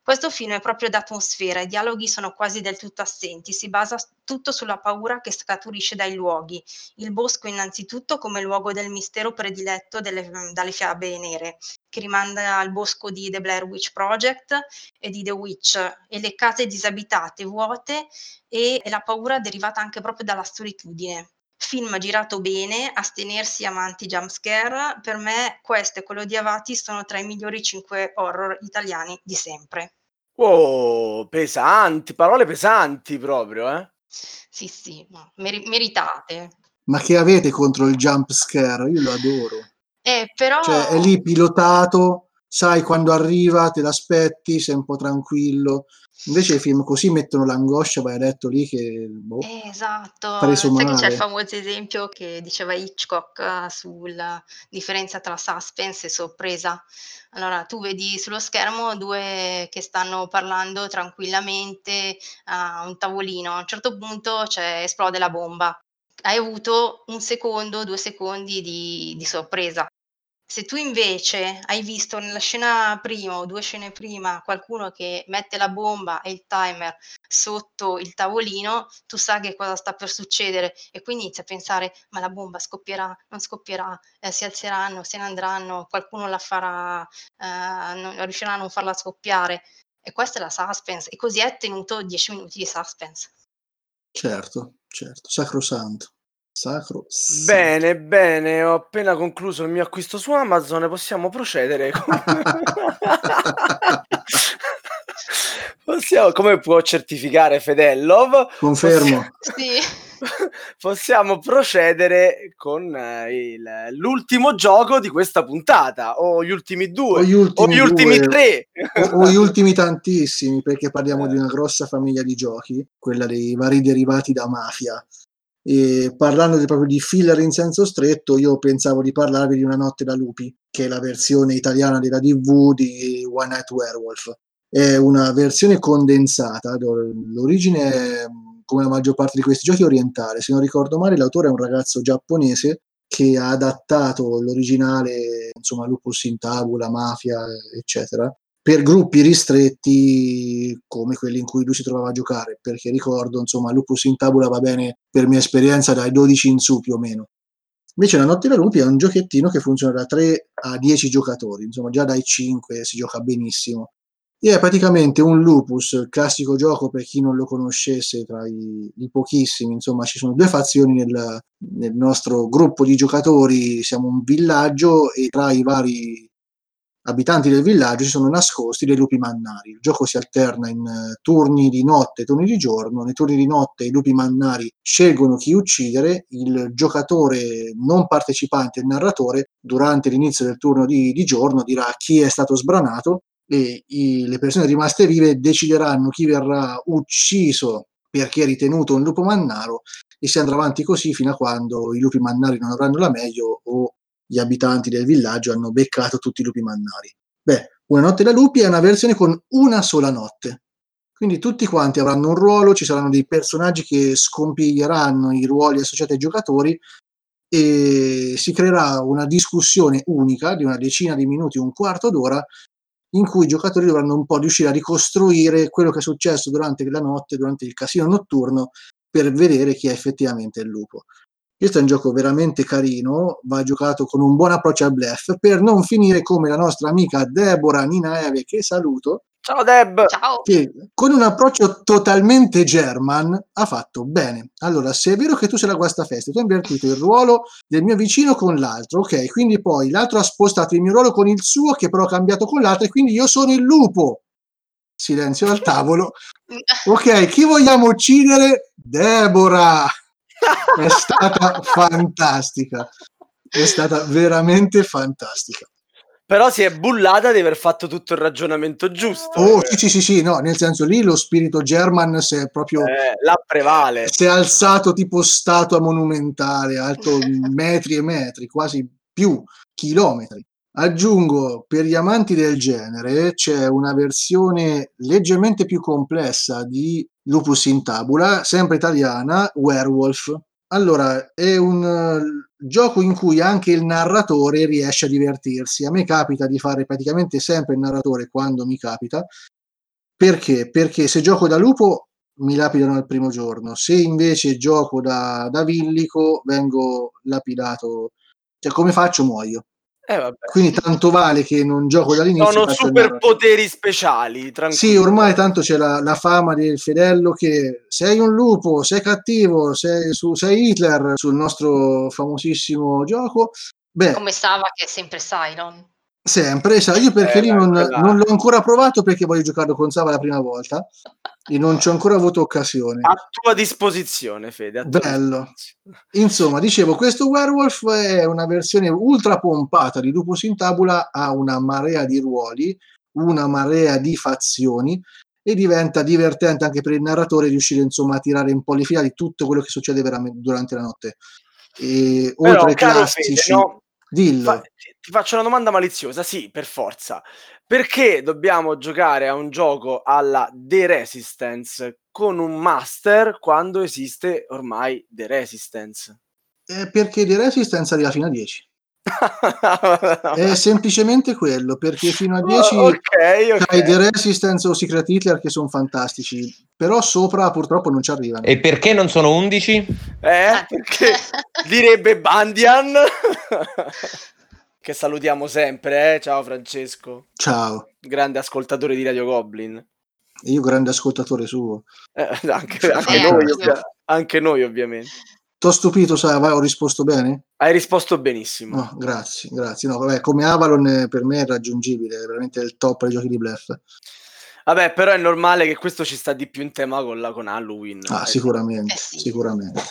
Questo film è proprio d'atmosfera, i dialoghi sono quasi del tutto assenti, si basa tutto sulla paura che scaturisce dai luoghi. Il bosco innanzitutto come luogo del mistero prediletto delle, dalle fiabe nere, che rimanda al bosco di The Blair Witch Project e di The Witch, e le case disabitate, vuote e, e la paura derivata anche proprio dalla solitudine film girato bene, astenersi amanti jumpscare, per me questo e quello di Avati sono tra i migliori cinque horror italiani di sempre. Oh, pesanti, parole pesanti proprio, eh? Sì, sì, no, mer- meritate. Ma che avete contro il jump scare? Io lo adoro. Eh, però... Cioè, è lì pilotato, sai quando arriva, te l'aspetti, sei un po' tranquillo. Invece i film così mettono l'angoscia, vai a letto lì che... Boh, esatto, sai che c'è il famoso esempio che diceva Hitchcock eh, sulla differenza tra suspense e sorpresa. Allora, tu vedi sullo schermo due che stanno parlando tranquillamente a un tavolino, a un certo punto c'è, esplode la bomba. Hai avuto un secondo, due secondi di, di sorpresa. Se tu invece hai visto nella scena prima o due scene prima qualcuno che mette la bomba e il timer sotto il tavolino, tu sai che cosa sta per succedere e quindi inizi a pensare ma la bomba scoppierà, non scoppierà, eh, si alzeranno, se ne andranno, qualcuno la farà, eh, non riuscirà a non farla scoppiare. E questa è la suspense e così è tenuto 10 minuti di suspense. Certo, certo, sacrosanto. Sacro. Bene, bene, ho appena concluso il mio acquisto su Amazon, possiamo procedere. con- possiamo, come può certificare Fedellov, Confermo. Sì. possiamo procedere con eh, il- l'ultimo gioco di questa puntata, o gli ultimi due, O gli ultimi, o gli ultimi tre. o, o gli ultimi tantissimi, perché parliamo di una grossa famiglia di giochi, quella dei vari derivati da mafia. E parlando proprio di filler in senso stretto, io pensavo di parlarvi di Una notte da lupi, che è la versione italiana della DV di One Night Werewolf. È una versione condensata, l'origine è, come la maggior parte di questi giochi, orientale. Se non ricordo male, l'autore è un ragazzo giapponese che ha adattato l'originale, insomma, Lupus in Tabula, Mafia, eccetera, per gruppi ristretti come quelli in cui lui si trovava a giocare, perché ricordo, insomma, Lupus in Tabula va bene per mia esperienza dai 12 in su più o meno. Invece la Notte da Lupi è un giochettino che funziona da 3 a 10 giocatori, insomma già dai 5 si gioca benissimo. E è praticamente un lupus, classico gioco per chi non lo conoscesse tra i, i pochissimi, insomma ci sono due fazioni nel, nel nostro gruppo di giocatori, siamo un villaggio e tra i vari abitanti del villaggio si sono nascosti dei lupi mannari. Il gioco si alterna in eh, turni di notte e turni di giorno. Nei turni di notte i lupi mannari scelgono chi uccidere, il giocatore non partecipante, il narratore, durante l'inizio del turno di, di giorno dirà chi è stato sbranato e i- le persone rimaste vive decideranno chi verrà ucciso perché è ritenuto un lupo mannaro e si andrà avanti così fino a quando i lupi mannari non avranno la meglio o gli abitanti del villaggio hanno beccato tutti i lupi mannari. Beh, Una notte da lupi è una versione con una sola notte. Quindi tutti quanti avranno un ruolo, ci saranno dei personaggi che scompiglieranno i ruoli associati ai giocatori e si creerà una discussione unica di una decina di minuti, un quarto d'ora, in cui i giocatori dovranno un po' riuscire a ricostruire quello che è successo durante la notte, durante il casino notturno, per vedere chi è effettivamente il lupo. Questo è un gioco veramente carino, va giocato con un buon approccio al bluff, per non finire come la nostra amica Deborah Nina Eve, che saluto, Ciao Deb! Ciao. che con un approccio totalmente German ha fatto bene. Allora, se è vero che tu sei la guastafeste, tu hai invertito il ruolo del mio vicino con l'altro, ok? Quindi poi l'altro ha spostato il mio ruolo con il suo, che però ha cambiato con l'altro, e quindi io sono il lupo. Silenzio al tavolo. Ok, chi vogliamo uccidere? Deborah! È stata fantastica. È stata veramente fantastica. Però si è bullata di aver fatto tutto il ragionamento giusto. Oh, sì, sì, sì, sì, no, nel senso lì lo spirito German si è proprio Eh, la prevale. si è alzato tipo statua monumentale, alto metri e metri, quasi più chilometri. Aggiungo, per gli amanti del genere c'è una versione leggermente più complessa di Lupus in Tabula, sempre italiana, Werewolf. Allora, è un eh, gioco in cui anche il narratore riesce a divertirsi. A me capita di fare praticamente sempre il narratore quando mi capita. Perché? Perché se gioco da lupo mi lapidano al primo giorno, se invece gioco da, da villico vengo lapidato. Cioè, come faccio? Muoio. Eh, vabbè. Quindi tanto vale che non gioco dall'inizio. Sono superpoteri speciali, tranquillo. Sì, ormai tanto c'è la, la fama del fedello che sei un lupo, sei cattivo, sei, su, sei Hitler sul nostro famosissimo gioco. Beh, Come stava che è sempre Cylon. sempre, sai, io perché Eh, lì non, non l'ho ancora provato perché voglio giocarlo con Sava la prima volta e non ci ho ancora avuto occasione. A tua disposizione, Fede. a tua Bello. disposizione. Insomma, dicevo, questo Werewolf è una versione ultra pompata di Lupus in Tabula, ha una marea di ruoli, una marea di fazioni e diventa divertente anche per il narratore riuscire insomma a tirare un po' le fila di tutto quello che succede veramente durante la notte. E Però, oltre ai classici, Fede, no? dillo. Fa- ti faccio una domanda maliziosa, sì, per forza. Perché dobbiamo giocare a un gioco alla The Resistance con un master quando esiste ormai The Resistance? Eh, perché di Resistance arriva fino a 10. È semplicemente quello, perché fino a 10 Oh, ok, ok. hai The Resistance o Secret Hitler che sono fantastici, però sopra purtroppo non ci arrivano. E perché non sono 11? Eh, perché direbbe Bandian che salutiamo sempre, eh? Ciao Francesco, Ciao, grande ascoltatore di Radio Goblin. io grande ascoltatore suo. Eh, anche, anche Eh, noi, ovvia- anche noi, ovviamente. T'ho stupito, sai, vai, ho risposto bene? Hai risposto benissimo. No, grazie, grazie. No, vabbè, come Avalon eh, per me è raggiungibile, è veramente il top dei giochi di bluff. Vabbè, però è normale che questo ci sta di più in tema con, la, con Halloween. Ah, sicuramente, Eh sì. sicuramente.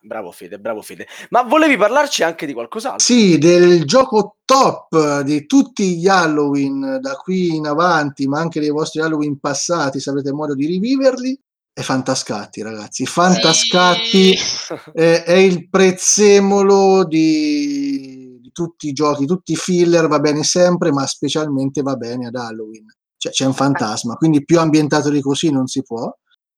Bravo Fede, bravo Fede. Ma volevi parlarci anche di qualcos'altro? Sì, del gioco top di tutti gli Halloween da qui in avanti, ma anche dei vostri Halloween passati, se avrete modo di riviverli, è Fantascatti, ragazzi. Fantascatti Sì. è, è il prezzemolo di, di tutti i giochi, tutti i filler va bene sempre, ma specialmente va bene ad Halloween. Cioè c'è un fantasma, quindi più ambientato di così non si può.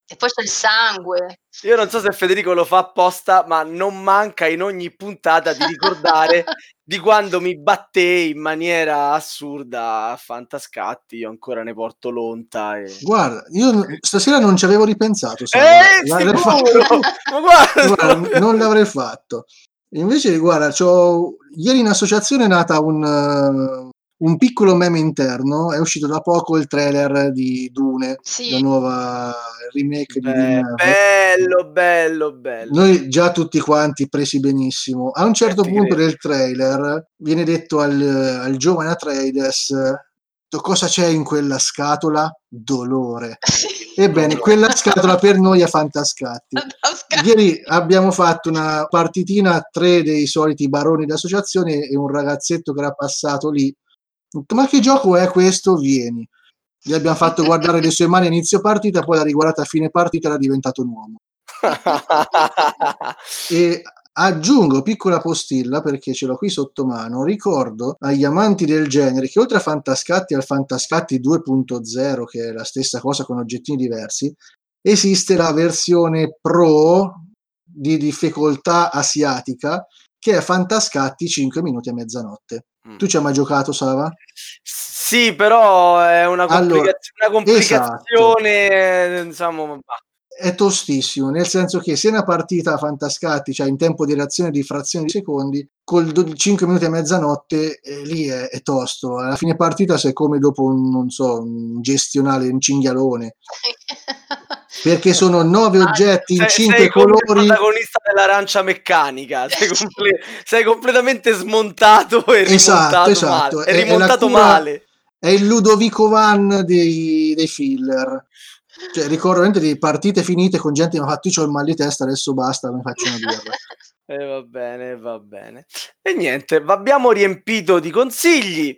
E poi c'è il sangue. Io non so se Federico lo fa apposta, ma non manca in ogni puntata di ricordare di quando mi battei in maniera assurda a Fantascatti. Io ancora ne porto l'onta. E... Guarda, io stasera non ci avevo ripensato. Eh, l'avrei fatto- Ma guarda! Guarda, non l'avrei fatto. Invece, guarda, c'ho- ieri in associazione è nata un, un piccolo meme interno. È uscito da poco il trailer di Dune, Sì. la nuova remake di Beh, Villeneuve. bello, bello, bello. Noi già tutti quanti presi benissimo. A un certo Eh, ti punto del trailer viene detto al, al giovane Atreides cosa c'è in quella scatola? Dolore. Ebbene, quella scatola per noi è fantascatti. Ieri abbiamo fatto una partitina a tre dei soliti baroni d'associazione e un ragazzetto che era passato lì. Ma che gioco è questo? Vieni. Gli abbiamo fatto guardare le sue mani a inizio partita, poi l'ha riguardata a fine partita era diventato un uomo. E Aggiungo piccola postilla perché ce l'ho qui sotto mano. Ricordo agli amanti del genere che oltre a Fantascatti e al Fantascatti 2.0, che è la stessa cosa con oggettini diversi, esiste la versione pro di difficoltà asiatica che è Fantascatti 5 minuti a mezzanotte. Mm. Tu ci hai mai giocato, Sava? Sì, però è una, Allora, complicazio- una esatto. complicazione, eh, diciamo, bah. È tostissimo, nel senso che se una partita fantascatti, cioè in tempo di reazione di frazioni di secondi, col 5 minuti a mezzanotte eh, lì è, è tosto. Alla fine partita sei come dopo un, non so, un gestionale, un cinghialone, perché sono nove Ah, oggetti in sei, cinque sei come il colori. protagonista dell'arancia meccanica, sei, comple- sei completamente smontato e Esatto, rimontato esatto. male. È È- è rimontato cura- male. È il Ludovico Van dei, dei filler. Cioè, ricordo di partite finite con gente che mi ha fatto io c'ho il mal di testa, adesso basta, mi faccio una birra. E Eh, va bene, va bene. E niente, abbiamo riempito di consigli.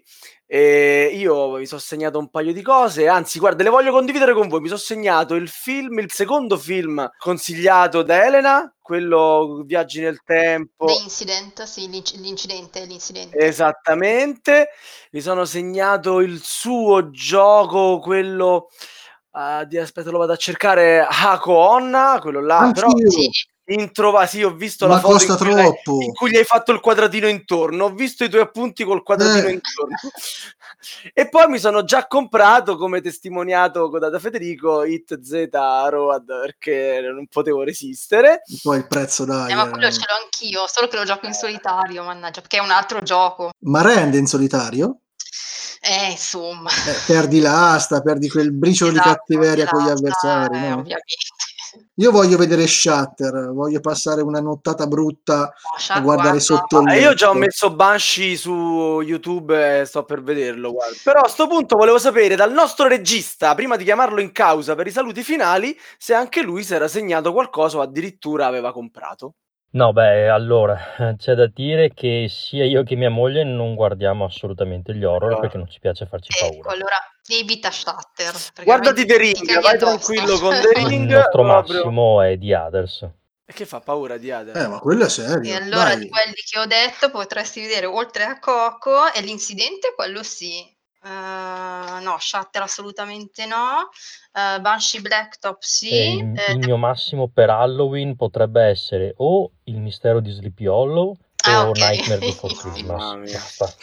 E io mi sono segnato un paio di cose, anzi, guarda, le voglio condividere con voi. Mi sono segnato il film, il secondo film consigliato da Elena, quello Viaggi nel tempo. The Incident, sì, l'inc- l'incidente, l'incidente. Esattamente, mi sono segnato il suo gioco, quello ah, di aspetta, lo vado a cercare Hako Onna, quello là, però Anch'io, Sì, introva, sì, ho visto ma la foto costa in cui, troppo. in cui gli hai fatto il quadratino intorno, ho visto i tuoi appunti col quadratino Eh. intorno. e poi mi sono già comprato, come testimoniato da Federico, Hit Z Road perché non potevo resistere. Poi il prezzo dai. Eh, ma quello eh. ce l'ho anch'io, solo che lo gioco in solitario, mannaggia, perché è un altro gioco. Ma rende in solitario? Eh, insomma. Eh, perdi l'asta, perdi quel briciolo di Esatto, cattiveria con gli avversari. eh, no? ovviamente. Io voglio vedere Shatter, voglio passare una nottata brutta No, a guardare guarda, sotto il Ah, io già ho messo Banshee su YouTube e sto per vederlo. guarda. Però a sto punto volevo sapere dal nostro regista, prima di chiamarlo in causa per i saluti finali, se anche lui si era segnato qualcosa o addirittura aveva comprato. No, beh, allora, c'è da dire che sia io che mia moglie non guardiamo assolutamente gli horror Allora. perché non ci piace farci Ecco, paura. allora evita Shatter. perché Guardati The veramente Ring, vai addosso. tranquillo con The Il Ring. nostro proprio- massimo è The Others. E che fa paura di Ade? Eh, ma quello è E serio. allora dai. di quelli che ho detto potresti vedere oltre a Coco e l'incidente quello sì. Eh, no, Shatter assolutamente no. Eh, Banshee Blacktop E sì. il, Eh, il mio massimo per Halloween potrebbe essere o il mistero di Sleepy Hollow Ah, o ok. Nightmare Before Christmas. Basta.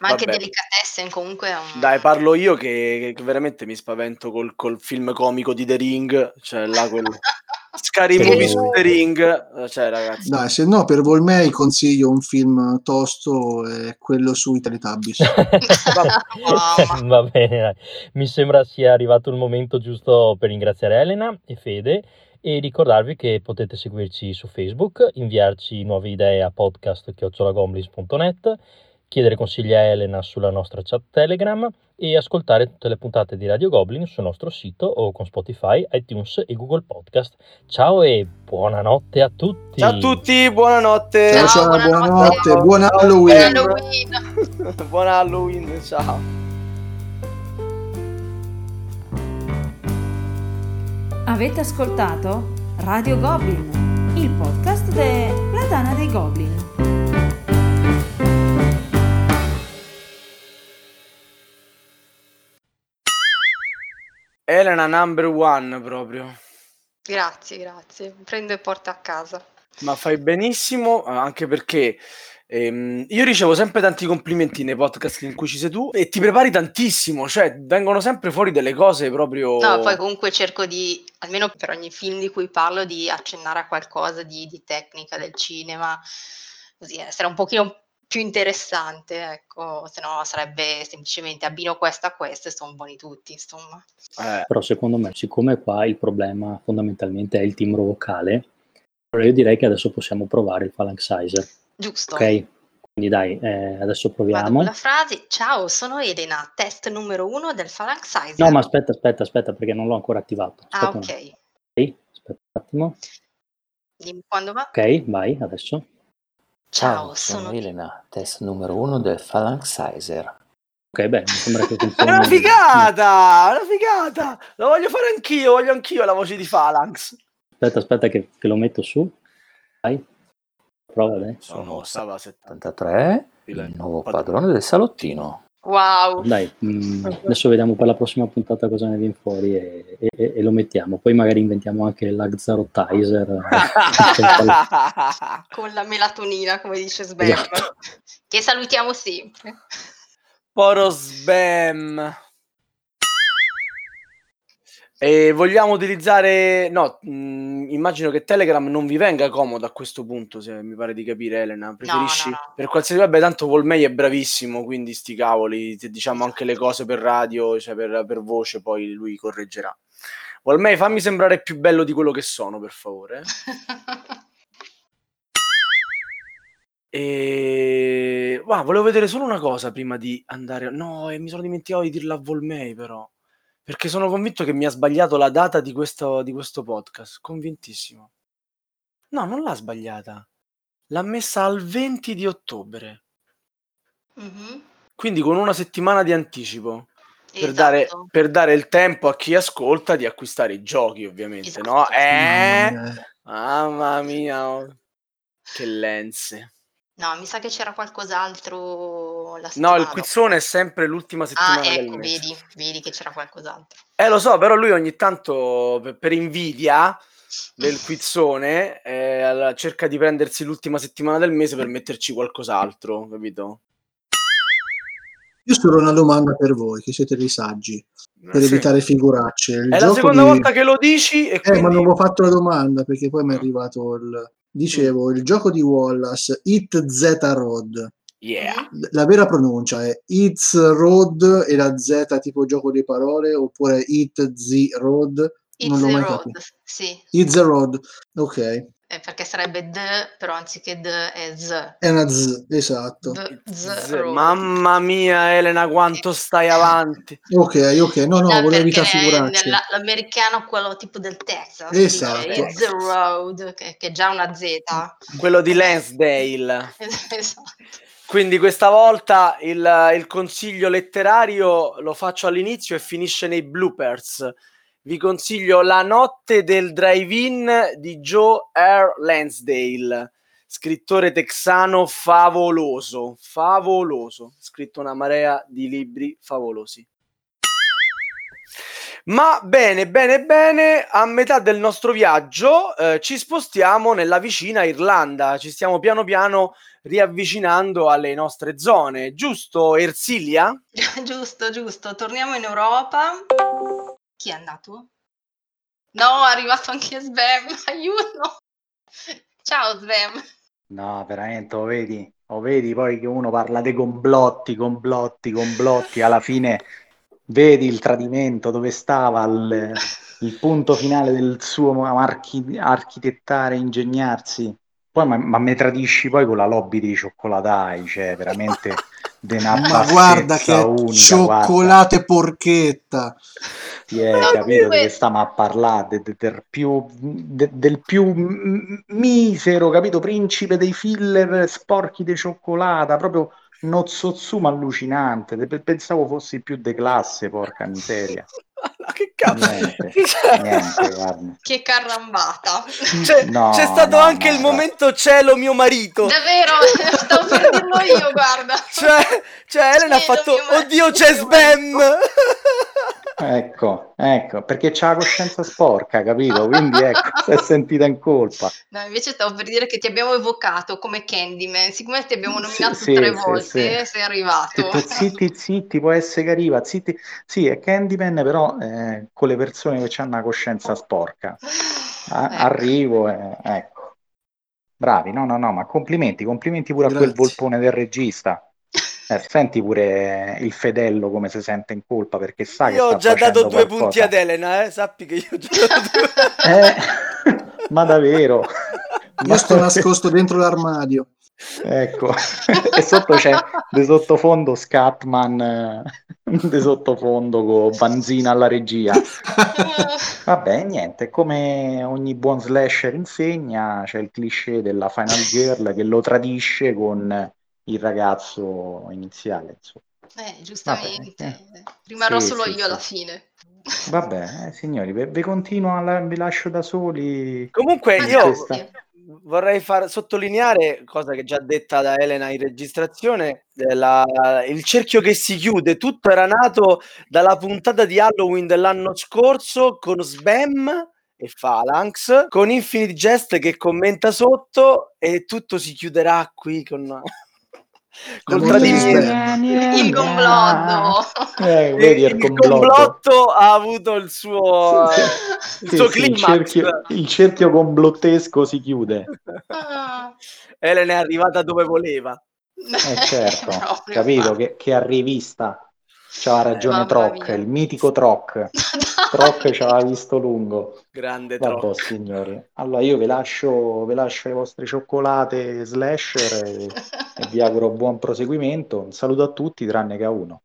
ma anche vabbè. Delicatessen comunque è un... Dai, parlo io che, che veramente mi spavento col, col film comico di The Ring, cioè là quel Scary Movie su The Ring, cioè ragazzi. Dai, se no, per Volmei consiglio un film tosto, è quello su Italy Tabbis. Mamma. Va bene, dai. mi sembra sia arrivato il momento giusto per ringraziare Elena e Fede e ricordarvi che potete seguirci su Facebook, inviarci nuove idee a podcast.chiocciolagoblins.net, chiedere consigli a Elena sulla nostra chat Telegram e ascoltare tutte le puntate di Radio Goblin sul nostro sito o con Spotify, iTunes e Google Podcast. Ciao e buonanotte a tutti! Ciao a tutti, buonanotte. Ciao, Ciao, ciao, buonanotte. buonanotte, buon Halloween. Halloween. Buon Halloween, ciao. Avete ascoltato Radio Goblin, il podcast della Dana dei Goblin. Elena number one proprio. Grazie, grazie. Prendo e porto a casa. Ma fai benissimo, eh, anche perché ehm, io ricevo sempre tanti complimenti nei podcast in cui ci sei tu e ti prepari tantissimo, cioè vengono sempre fuori delle cose proprio... No, poi comunque cerco di, almeno per ogni film di cui parlo, di accennare a qualcosa di, di tecnica del cinema, così essere un pochino più interessante, ecco, se no sarebbe semplicemente abbino questo a questo e sono buoni tutti, insomma. Eh, Però secondo me, siccome qua il problema fondamentalmente è il timbro vocale, allora io direi che adesso possiamo provare il phalanx sizer. Giusto. Ok? Quindi dai, eh, adesso proviamo. la frase, ciao, sono Elena, test numero uno del Phalanx Sizer. No, ma aspetta, aspetta, aspetta, perché non l'ho ancora attivato. Ah, Aspetta un ok. Ok, aspetta un attimo. Dimmi quando va. Ok, vai, adesso. Ciao, sono sono Elena, test numero uno del Phalanx Sizer. Ok, beh, mi sembra che È funzioni. una figata, è una figata. Lo voglio fare anch'io, voglio anch'io la voce di Phalanx. Aspetta, aspetta che, che lo metto su. Vai. Prova dai. Sono stava 70. 83, Sì, lei. il nuovo padrone del salottino. Wow. Dai, mm, adesso vediamo per la prossima puntata cosa ne viene fuori e, e- e lo mettiamo. Poi magari inventiamo anche l'Agzarotizer. Con la melatonina, come dice Sbam. Esatto. Che salutiamo sempre. Poro spam. E vogliamo utilizzare... No, mh, immagino che Telegram non vi venga comodo a questo punto, se mi pare di capire, Elena. Preferisci... no, no. Per qualsiasi... Vabbè, tanto Volmei è bravissimo, quindi sti cavoli, se diciamo anche le cose per radio, cioè per, per voce, poi lui correggerà. Volmei, fammi sembrare più bello di quello che sono, per favore. E... Wow, volevo vedere solo una cosa prima di andare... No, e mi sono dimenticato di dirla a Volmei, però. Perché sono convinto che mi ha sbagliato la data di questo, di questo podcast. Convintissimo. No, non l'ha sbagliata. L'ha messa al 20 di ottobre. Mhm. Quindi con una settimana di anticipo. Per, Esatto. dare, per dare il tempo a chi ascolta di acquistare i giochi, ovviamente, Esatto. no? Eh? Eh, Mamma mia, oh. che lenze. No, mi sa che c'era qualcos'altro la No, il quizzone è sempre l'ultima settimana Ah, del ecco, mese. vedi, vedi che c'era qualcos'altro. Eh, lo so, però lui ogni tanto, per, per invidia del quizzone, eh, cerca di prendersi l'ultima settimana del mese per metterci qualcos'altro, capito? Io solo una domanda per voi, che siete dei saggi, per Eh, Sì. evitare figuracce. Il È la seconda di- volta che lo dici e Eh, quindi... ma non avevo fatto la domanda perché poi mi è arrivato il... Dicevo, il gioco di Wallace, It Z Road. Yeah. La vera pronuncia è It's Road e la Z tipo gioco di parole oppure It Z Road. It's non l'ho the mai road, capito. sì, It's the Road, ok. Eh, perché sarebbe the, però anziché the è z. È una Z, esatto. The Z- road. Mamma mia, Elena, quanto stai avanti. Ok, ok, no, no, No, volevo nella- l'americano quello tipo del Texas Esatto. the road che, che è già una Z Quello di Lansdale. esatto. Quindi questa volta il, il consiglio letterario lo faccio all'inizio e finisce nei bloopers. Vi consiglio La notte del drive-in di Joe R. Lansdale, scrittore texano favoloso, favoloso, scritto una marea di libri favolosi. Ma bene, bene, bene, a metà del nostro viaggio eh, ci spostiamo nella vicina Irlanda, ci stiamo piano piano riavvicinando alle nostre zone, giusto Ersilia? giusto giusto torniamo in Europa chi è andato? no è arrivato anche Svem aiuto ciao Svem No, veramente, lo vedi? Lo vedi poi che uno parla dei complotti, complotti, complotti, alla fine vedi il tradimento dove stava il, il punto finale del suo archi- architettare, ingegnarsi. Poi ma, ma mi tradisci poi con la lobby dei cioccolatai, cioè veramente di una Ma guarda che unica, cioccolate porchetta. Ti è No, capito comunque- di che stiamo a parlare de- de- del più, de- del più misero, capito? Principe dei filler sporchi di cioccolata, proprio nozzozuma allucinante. De- Pensavo fossi più de classe, porca miseria. Che cazzo? Niente, Cioè- niente, che carambata C'è, No, c'è stato no, anche no, il momento cielo mio marito. davvero stavo per dirlo io guarda Cioè, cioè Elena ha fatto oddio c'è Sbam. Ecco, ecco, perché c'ha la coscienza sporca, capito? Quindi ecco, si è sentita in colpa. No, invece stavo per dire che ti abbiamo evocato come Candyman, siccome ti abbiamo nominato sì, tre sì, volte, sì. sei arrivato. Detto, zitti, zitti, può essere che arriva, zitti. Sì, è Candyman, però eh, con le persone che hanno una coscienza sporca. A- Ecco. Arrivo e ecco. Bravi, no, no, no, ma complimenti, complimenti pure a quel Grazie. volpone del regista. Eh, senti pure il fedello come si sente in colpa perché sa che Io ho sta già dato due qualcosa. punti ad Elena, eh? sappi che io ho già dato due. Eh, ma davvero? Io sto nascosto dentro l'armadio. Ecco, e sotto c'è di sottofondo Scatman, eh, di sottofondo con Banzina alla regia. Vabbè, niente, come ogni buon slasher insegna, c'è il cliché della final girl che lo tradisce con il ragazzo iniziale, insomma. Eh, giustamente. Vabbè, Rimarrò sì, solo sì, io sì. alla fine. Vabbè, eh, signori, vi, continuo, vi lascio da soli. Comunque Ma io questa-. Vorrei far sottolineare, cosa che già detta da Elena in registrazione, della, il cerchio che si chiude. Tutto era nato dalla puntata di Halloween dell'anno scorso con Sbam e Phalanx, con Infinite Jest che commenta sotto e tutto si chiuderà qui con... col tradimento. Il complotto. Eh, vedi il, il complotto. complotto ha avuto il suo, Sì, il sì, suo sì, il, cerchio, il cerchio complottesco si chiude. Ah, Elena è arrivata dove voleva. Eh certo, capito che, che arrivista. C'aveva ragione Mamma Troc, mia. il mitico Troc. Troc ci aveva visto lungo. Grande Vabbè, troppo. signori. Allora io vi lascio, vi lascio le vostre cioccolate slasher e, e vi auguro buon proseguimento. Un saluto a tutti, tranne che a uno.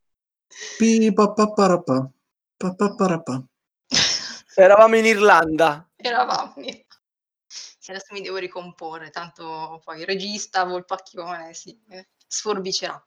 Eravamo in Irlanda. Eravamo. Sì, Adesso mi devo ricomporre, tanto poi il regista Volpacchione si eh, sforbicerà.